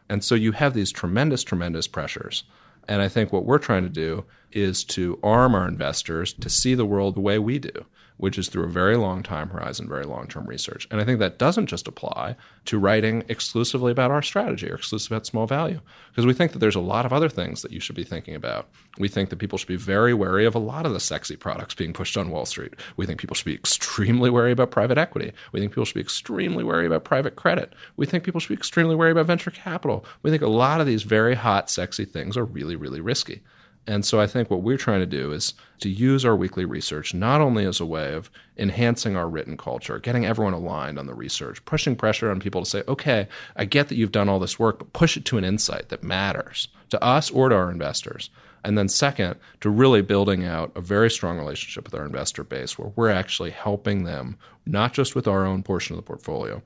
And so you have these tremendous, tremendous pressures. And I think what we're trying to do is to arm our investors to see the world the way we do which is through a very long time horizon, very long term research. And I think that doesn't just apply to writing exclusively about our strategy or exclusively about small value, because we think that there's a lot of other things that you should be thinking about. We think that people should be very wary of a lot of the sexy products being pushed on Wall Street. We think people should be extremely wary about private equity. We think people should be extremely wary about private credit. We think people should be extremely wary about venture capital. We think a lot of these very hot, sexy things are really, really risky. And so I think what we're trying to do is to use our weekly research not only as a way of enhancing our written culture, getting everyone aligned on the research, pushing pressure on people to say, okay, I get that you've done all this work, but push it to an insight that matters to us or to our investors. And then, second, to really building out a very strong relationship with our investor base where we're actually helping them, not just with our own portion of the portfolio.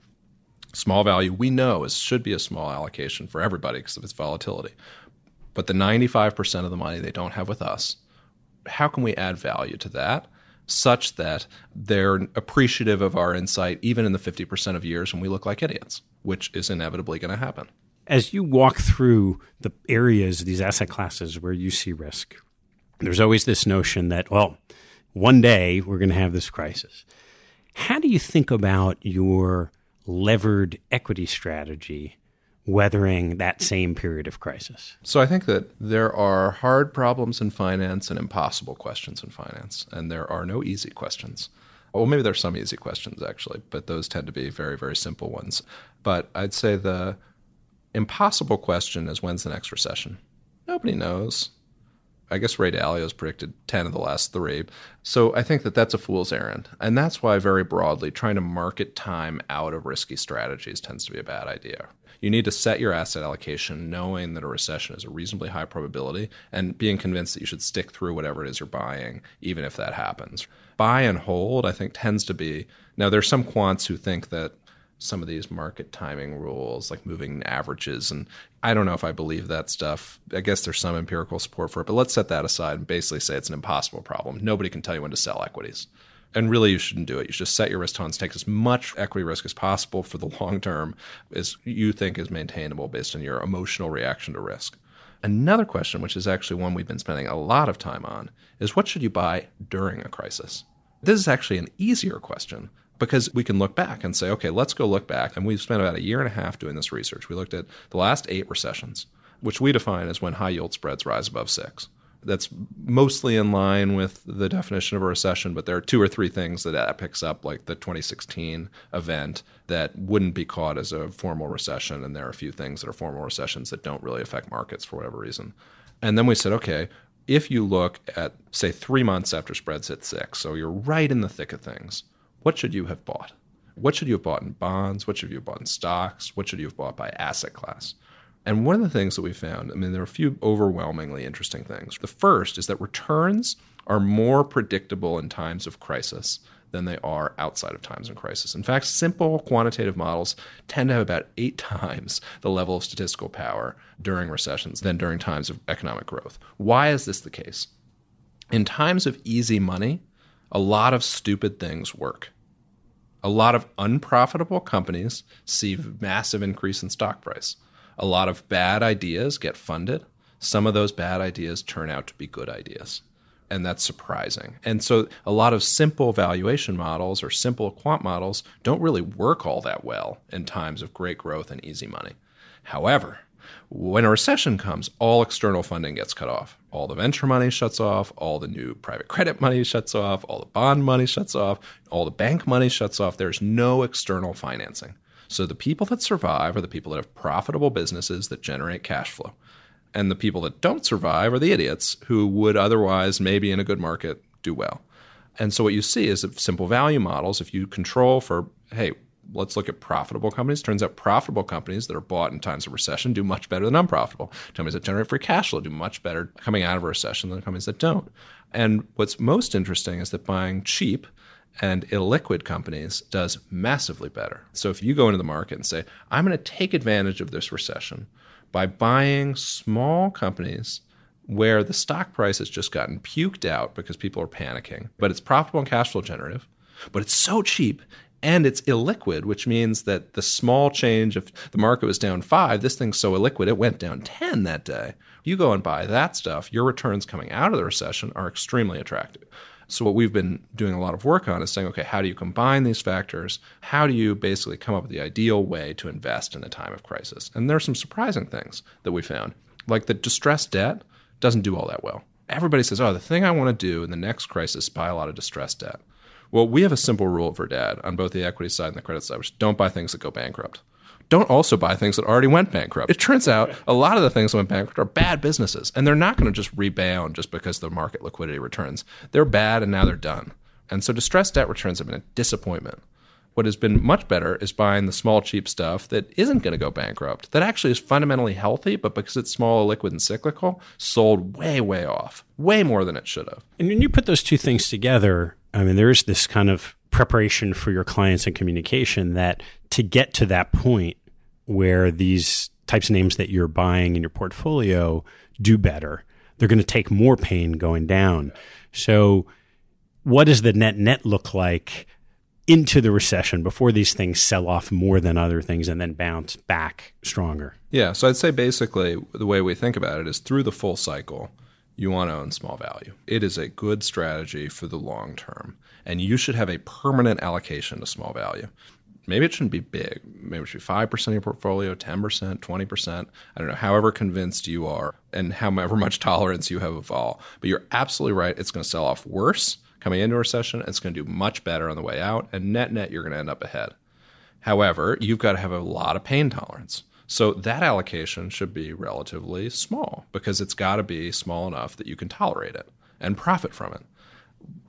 Small value, we know, is should be a small allocation for everybody because of its volatility but the 95% of the money they don't have with us, how can we add value to that such that they're appreciative of our insight even in the 50% of years when we look like idiots, which is inevitably going to happen? As you walk through the areas, these asset classes where you see risk, there's always this notion that, well, one day we're going to have this crisis. How do you think about your levered equity strategy weathering that same period of crisis? So I think that there are hard problems in finance and impossible questions in finance, and there are no easy questions. Well, maybe there's some easy questions actually, but those tend to be very, very simple ones. But I'd say the impossible question is when's the next recession? Nobody knows. I guess Ray Dalio has predicted 10 of the last three. So I think that that's a fool's errand. And that's why, very broadly, trying to market time out of risky strategies tends to be a bad idea. You need to set your asset allocation knowing that a recession is a reasonably high probability and being convinced that you should stick through whatever it is you're buying, even if that happens. Buy and hold, I think, tends to be. Now, there's some quants who think that some of these market timing rules, like moving averages. And I don't know if I believe that stuff. I guess there's some empirical support for it, but let's set that aside and basically say it's an impossible problem. Nobody can tell you when to sell equities. And really, you shouldn't do it. You should just set your risk tolerance, take as much equity risk as possible for the long term as you think is maintainable based on your emotional reaction to risk. Another question, which is actually one we've been spending a lot of time on, is what should you buy during a crisis? This is actually an easier question because we can look back and say, okay, let's go look back. And we've spent about a year and a half doing this research. We looked at the last eight recessions, which we define as when high yield spreads rise above six that's mostly in line with the definition of a recession, but there are two or three things that that picks up, like the 2016 event, that wouldn't be caught as a formal recession, and there are a few things that are formal recessions that don't really affect markets for whatever reason. And then we said, okay, if you look at, say, three months after spreads hit six, so you're right in the thick of things, what should you have bought? What should you have bought in bonds? What should you have bought in stocks? What should you have bought by asset class? And one of the things that we found, I mean, there are a few overwhelmingly interesting things. The first is that returns are more predictable in times of crisis than they are outside of times of crisis. In fact, simple quantitative models tend to have about eight times the level of statistical power during recessions than during times of economic growth. Why is this the case? In times of easy money, a lot of stupid things work. A lot of unprofitable companies see massive increase in stock price a lot of bad ideas get funded. Some of those bad ideas turn out to be good ideas. And that's surprising. And so a lot of simple valuation models or simple quant models don't really work all that well in times of great growth and easy money. However, when a recession comes, all external funding gets cut off. All the venture money shuts off, all the new private credit money shuts off, all the bond money shuts off, all the bank money shuts off. There's no external financing. So the people that survive are the people that have profitable businesses that generate cash flow. And the people that don't survive are the idiots who would otherwise, maybe in a good market, do well. And so what you see is simple value models, if you control for, hey, let's look at profitable companies. Turns out profitable companies that are bought in times of recession do much better than unprofitable. Companies that generate free cash flow do much better coming out of a recession than companies that don't. And what's most interesting is that buying cheap and illiquid companies does massively better. So if you go into the market and say, I'm going to take advantage of this recession by buying small companies where the stock price has just gotten puked out because people are panicking, but it's profitable and cash flow generative, but it's so cheap and it's illiquid, which means that the small change of the market was down five, this thing's so illiquid it went down 10 that day. You go and buy that stuff, your returns coming out of the recession are extremely attractive. So, what we've been doing a lot of work on is saying, okay, how do you combine these factors? How do you basically come up with the ideal way to invest in a time of crisis? And there are some surprising things that we found, like the distressed debt doesn't do all that well. Everybody says, oh, the thing I want to do in the next crisis is buy a lot of distressed debt. Well, we have a simple rule for dad on both the equity side and the credit side, which don't buy things that go bankrupt. Don't also buy things that already went bankrupt. It turns out a lot of the things that went bankrupt are bad businesses, and they're not going to just rebound just because the market liquidity returns. They're bad, and now they're done. And so distressed debt returns have been a disappointment. What has been much better is buying the small, cheap stuff that isn't going to go bankrupt, that actually is fundamentally healthy, but because it's small, liquid, and cyclical, sold way, way off, way more than it should have. And when you put those two things together, I mean, there is this kind of preparation for your clients and communication that to get to that point where these types of names that you're buying in your portfolio do better, they're going to take more pain going down. So, what does the net net look like into the recession before these things sell off more than other things and then bounce back stronger? Yeah. So, I'd say basically the way we think about it is through the full cycle you want to own small value. It is a good strategy for the long term, and you should have a permanent allocation to small value. Maybe it shouldn't be big. Maybe it should be 5% of your portfolio, 10%, 20%. I don't know, however convinced you are and however much tolerance you have of all. But you're absolutely right. It's going to sell off worse coming into a recession. It's going to do much better on the way out. And net net, you're going to end up ahead. However, you've got to have a lot of pain tolerance. So that allocation should be relatively small because it's got to be small enough that you can tolerate it and profit from it.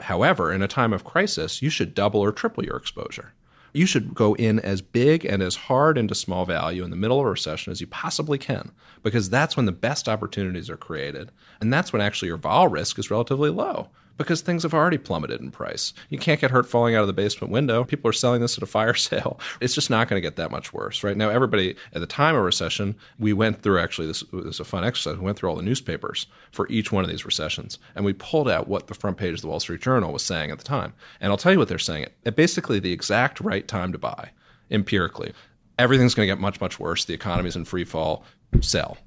However, in a time of crisis, you should double or triple your exposure. You should go in as big and as hard into small value in the middle of a recession as you possibly can, because that's when the best opportunities are created. And that's when actually your vol risk is relatively low because things have already plummeted in price. You can't get hurt falling out of the basement window. People are selling this at a fire sale. It's just not going to get that much worse. Right now, everybody at the time of recession, we went through actually this was a fun exercise. We went through all the newspapers for each one of these recessions, and we pulled out what the front page of the Wall Street Journal was saying at the time. And I'll tell you what they're saying. At basically the exact right time to buy, empirically. Everything's going to get much, much worse. The economy's in free fall. Sell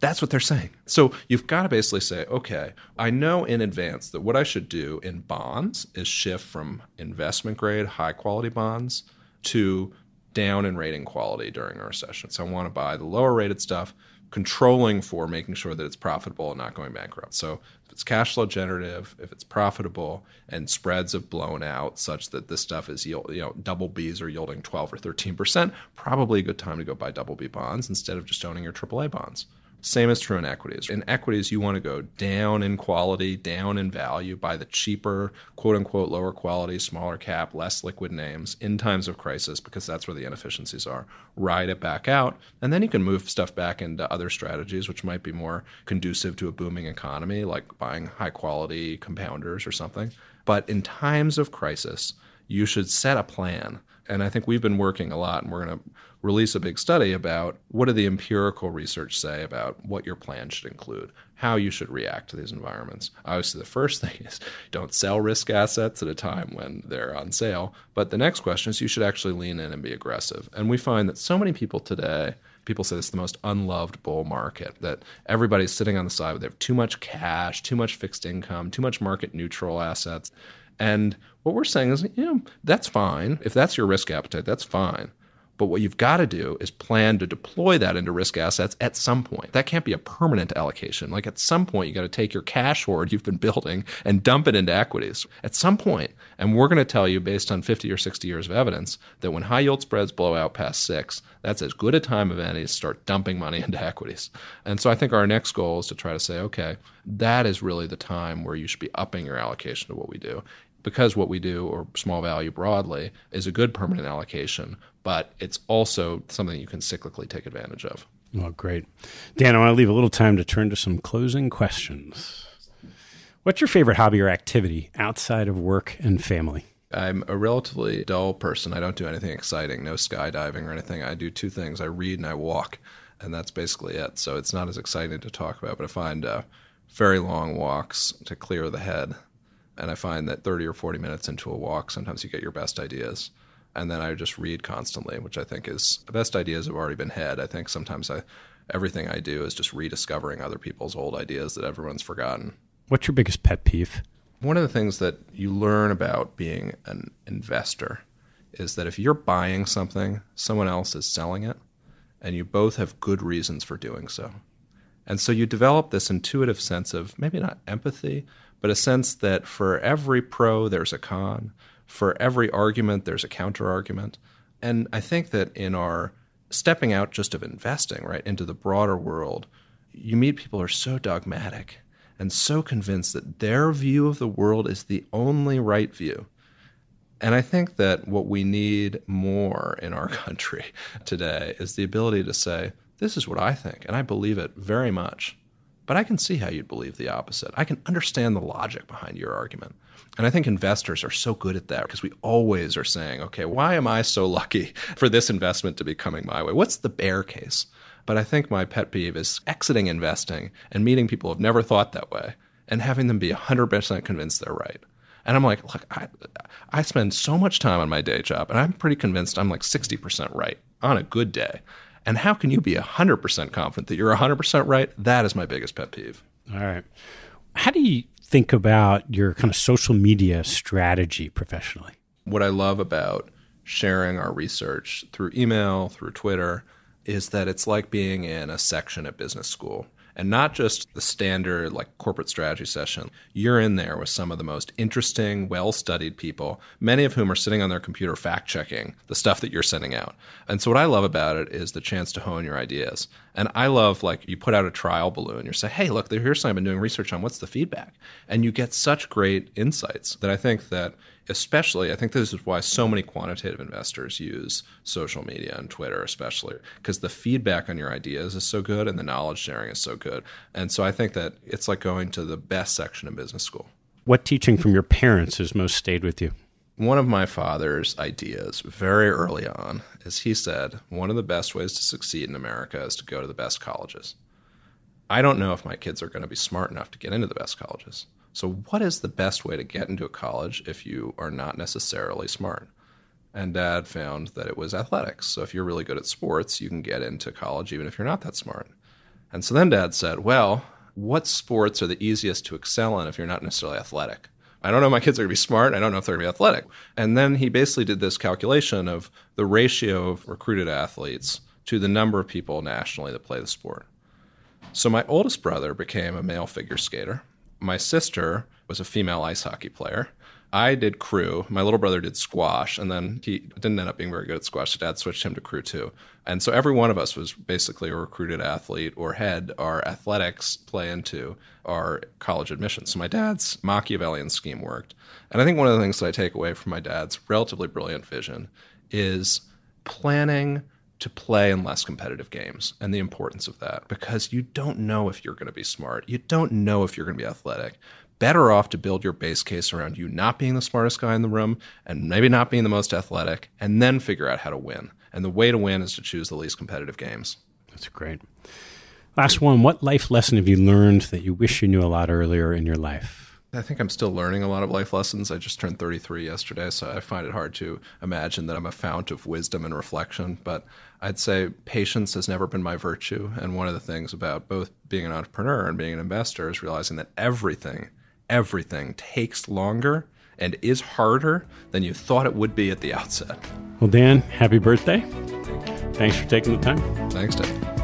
that's what they're saying. So you've got to basically say, okay, I know in advance that what I should do in bonds is shift from investment grade, high quality bonds to down in rating quality during a recession. So I want to buy the lower rated stuff, controlling for making sure that it's profitable and not going bankrupt. So if it's cash flow generative, if it's profitable, and spreads have blown out such that this stuff is yield, you know double Bs are yielding 12 or 13 percent, probably a good time to go buy double B bonds instead of just owning your AAA bonds. Same is true in equities. In equities, you want to go down in quality, down in value, buy the cheaper, quote unquote, lower quality, smaller cap, less liquid names in times of crisis because that's where the inefficiencies are. Ride it back out, and then you can move stuff back into other strategies which might be more conducive to a booming economy, like buying high quality compounders or something. But in times of crisis, you should set a plan. And I think we've been working a lot, and we're going to release a big study about what do the empirical research say about what your plan should include, how you should react to these environments. Obviously, the first thing is don't sell risk assets at a time when they're on sale. But the next question is you should actually lean in and be aggressive. And we find that so many people today, people say it's the most unloved bull market, that everybody's sitting on the side, they have too much cash, too much fixed income, too much market neutral assets. And what we're saying is, you know, that's fine. If that's your risk appetite, that's fine. But what you've got to do is plan to deploy that into risk assets at some point. That can't be a permanent allocation. Like at some point, you got to take your cash hoard you've been building and dump it into equities at some point. And we're going to tell you, based on 50 or 60 years of evidence, that when high yield spreads blow out past six, that's as good a time of any to start dumping money into equities. And so I think our next goal is to try to say, okay, that is really the time where you should be upping your allocation to what we do because what we do, or small value broadly, is a good permanent allocation, but it's also something you can cyclically take advantage of. Oh, great. Dan, I want to leave a little time to turn to some closing questions. What's your favorite hobby or activity outside of work and family? I'm a relatively dull person. I don't do anything exciting, no skydiving or anything. I do two things I read and I walk, and that's basically it. So it's not as exciting to talk about, but I find uh, very long walks to clear the head. And I find that 30 or 40 minutes into a walk, sometimes you get your best ideas. And then I just read constantly, which I think is the best ideas have already been had. I think sometimes I, everything I do is just rediscovering other people's old ideas that everyone's forgotten. What's your biggest pet peeve? One of the things that you learn about being an investor is that if you're buying something, someone else is selling it, and you both have good reasons for doing so. And so you develop this intuitive sense of maybe not empathy, but a sense that for every pro, there's a con. For every argument, there's a counter argument. And I think that in our stepping out just of investing, right, into the broader world, you meet people who are so dogmatic and so convinced that their view of the world is the only right view. And I think that what we need more in our country today is the ability to say, this is what I think, and I believe it very much. But I can see how you'd believe the opposite. I can understand the logic behind your argument. And I think investors are so good at that because we always are saying, okay, why am I so lucky for this investment to be coming my way? What's the bear case? But I think my pet peeve is exiting investing and meeting people who have never thought that way and having them be 100% convinced they're right. And I'm like, look, I, I spend so much time on my day job, and I'm pretty convinced I'm like 60% right on a good day. And how can you be 100% confident that you're 100% right? That is my biggest pet peeve. All right. How do you think about your kind of social media strategy professionally? What I love about sharing our research through email, through Twitter, is that it's like being in a section at business school and not just the standard like corporate strategy session. You're in there with some of the most interesting, well studied people, many of whom are sitting on their computer fact checking the stuff that you're sending out. And so, what I love about it is the chance to hone your ideas. And I love like you put out a trial balloon, you say, hey, look, here's something I've been doing research on. What's the feedback? And you get such great insights that I think that especially i think this is why so many quantitative investors use social media and twitter especially because the feedback on your ideas is so good and the knowledge sharing is so good. And so i think that it's like going to the best section of business school. What teaching from your parents has most stayed with you? One of my father's ideas very early on is he said one of the best ways to succeed in america is to go to the best colleges. I don't know if my kids are going to be smart enough to get into the best colleges so, what is the best way to get into a college if you are not necessarily smart? And dad found that it was athletics. So, if you're really good at sports, you can get into college even if you're not that smart. And so then dad said, Well, what sports are the easiest to excel in if you're not necessarily athletic? I don't know if my kids are going to be smart. I don't know if they're going to be athletic. And then he basically did this calculation of the ratio of recruited athletes to the number of people nationally that play the sport. So my oldest brother became a male figure skater my sister was a female ice hockey player. I did crew. My little brother did squash, and then he didn't end up being very good at squash. So dad switched him to crew too. And so every one of us was basically a recruited athlete or had our athletics play into our college admissions. So my dad's Machiavellian scheme worked. And I think one of the things that I take away from my dad's relatively brilliant vision is planning to play in less competitive games and the importance of that because you don't know if you're going to be smart. You don't know if you're going to be athletic. Better off to build your base case around you not being the smartest guy in the room and maybe not being the most athletic and then figure out how to win. And the way to win is to choose the least competitive games. That's great. Last one. What life lesson have you learned that you wish you knew a lot earlier in your life? I think I'm still learning a lot of life lessons. I just turned 33 yesterday, so I find it hard to imagine that I'm a fount of wisdom and reflection. But I'd say patience has never been my virtue. And one of the things about both being an entrepreneur and being an investor is realizing that everything, everything takes longer and is harder than you thought it would be at the outset. Well, Dan, happy birthday. Thanks for taking the time. Thanks, Dave.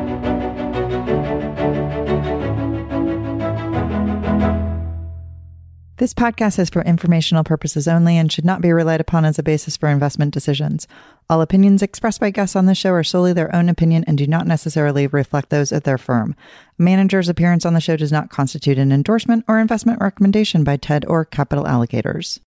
This podcast is for informational purposes only and should not be relied upon as a basis for investment decisions. All opinions expressed by guests on the show are solely their own opinion and do not necessarily reflect those of their firm. A manager's appearance on the show does not constitute an endorsement or investment recommendation by Ted or Capital Allocators.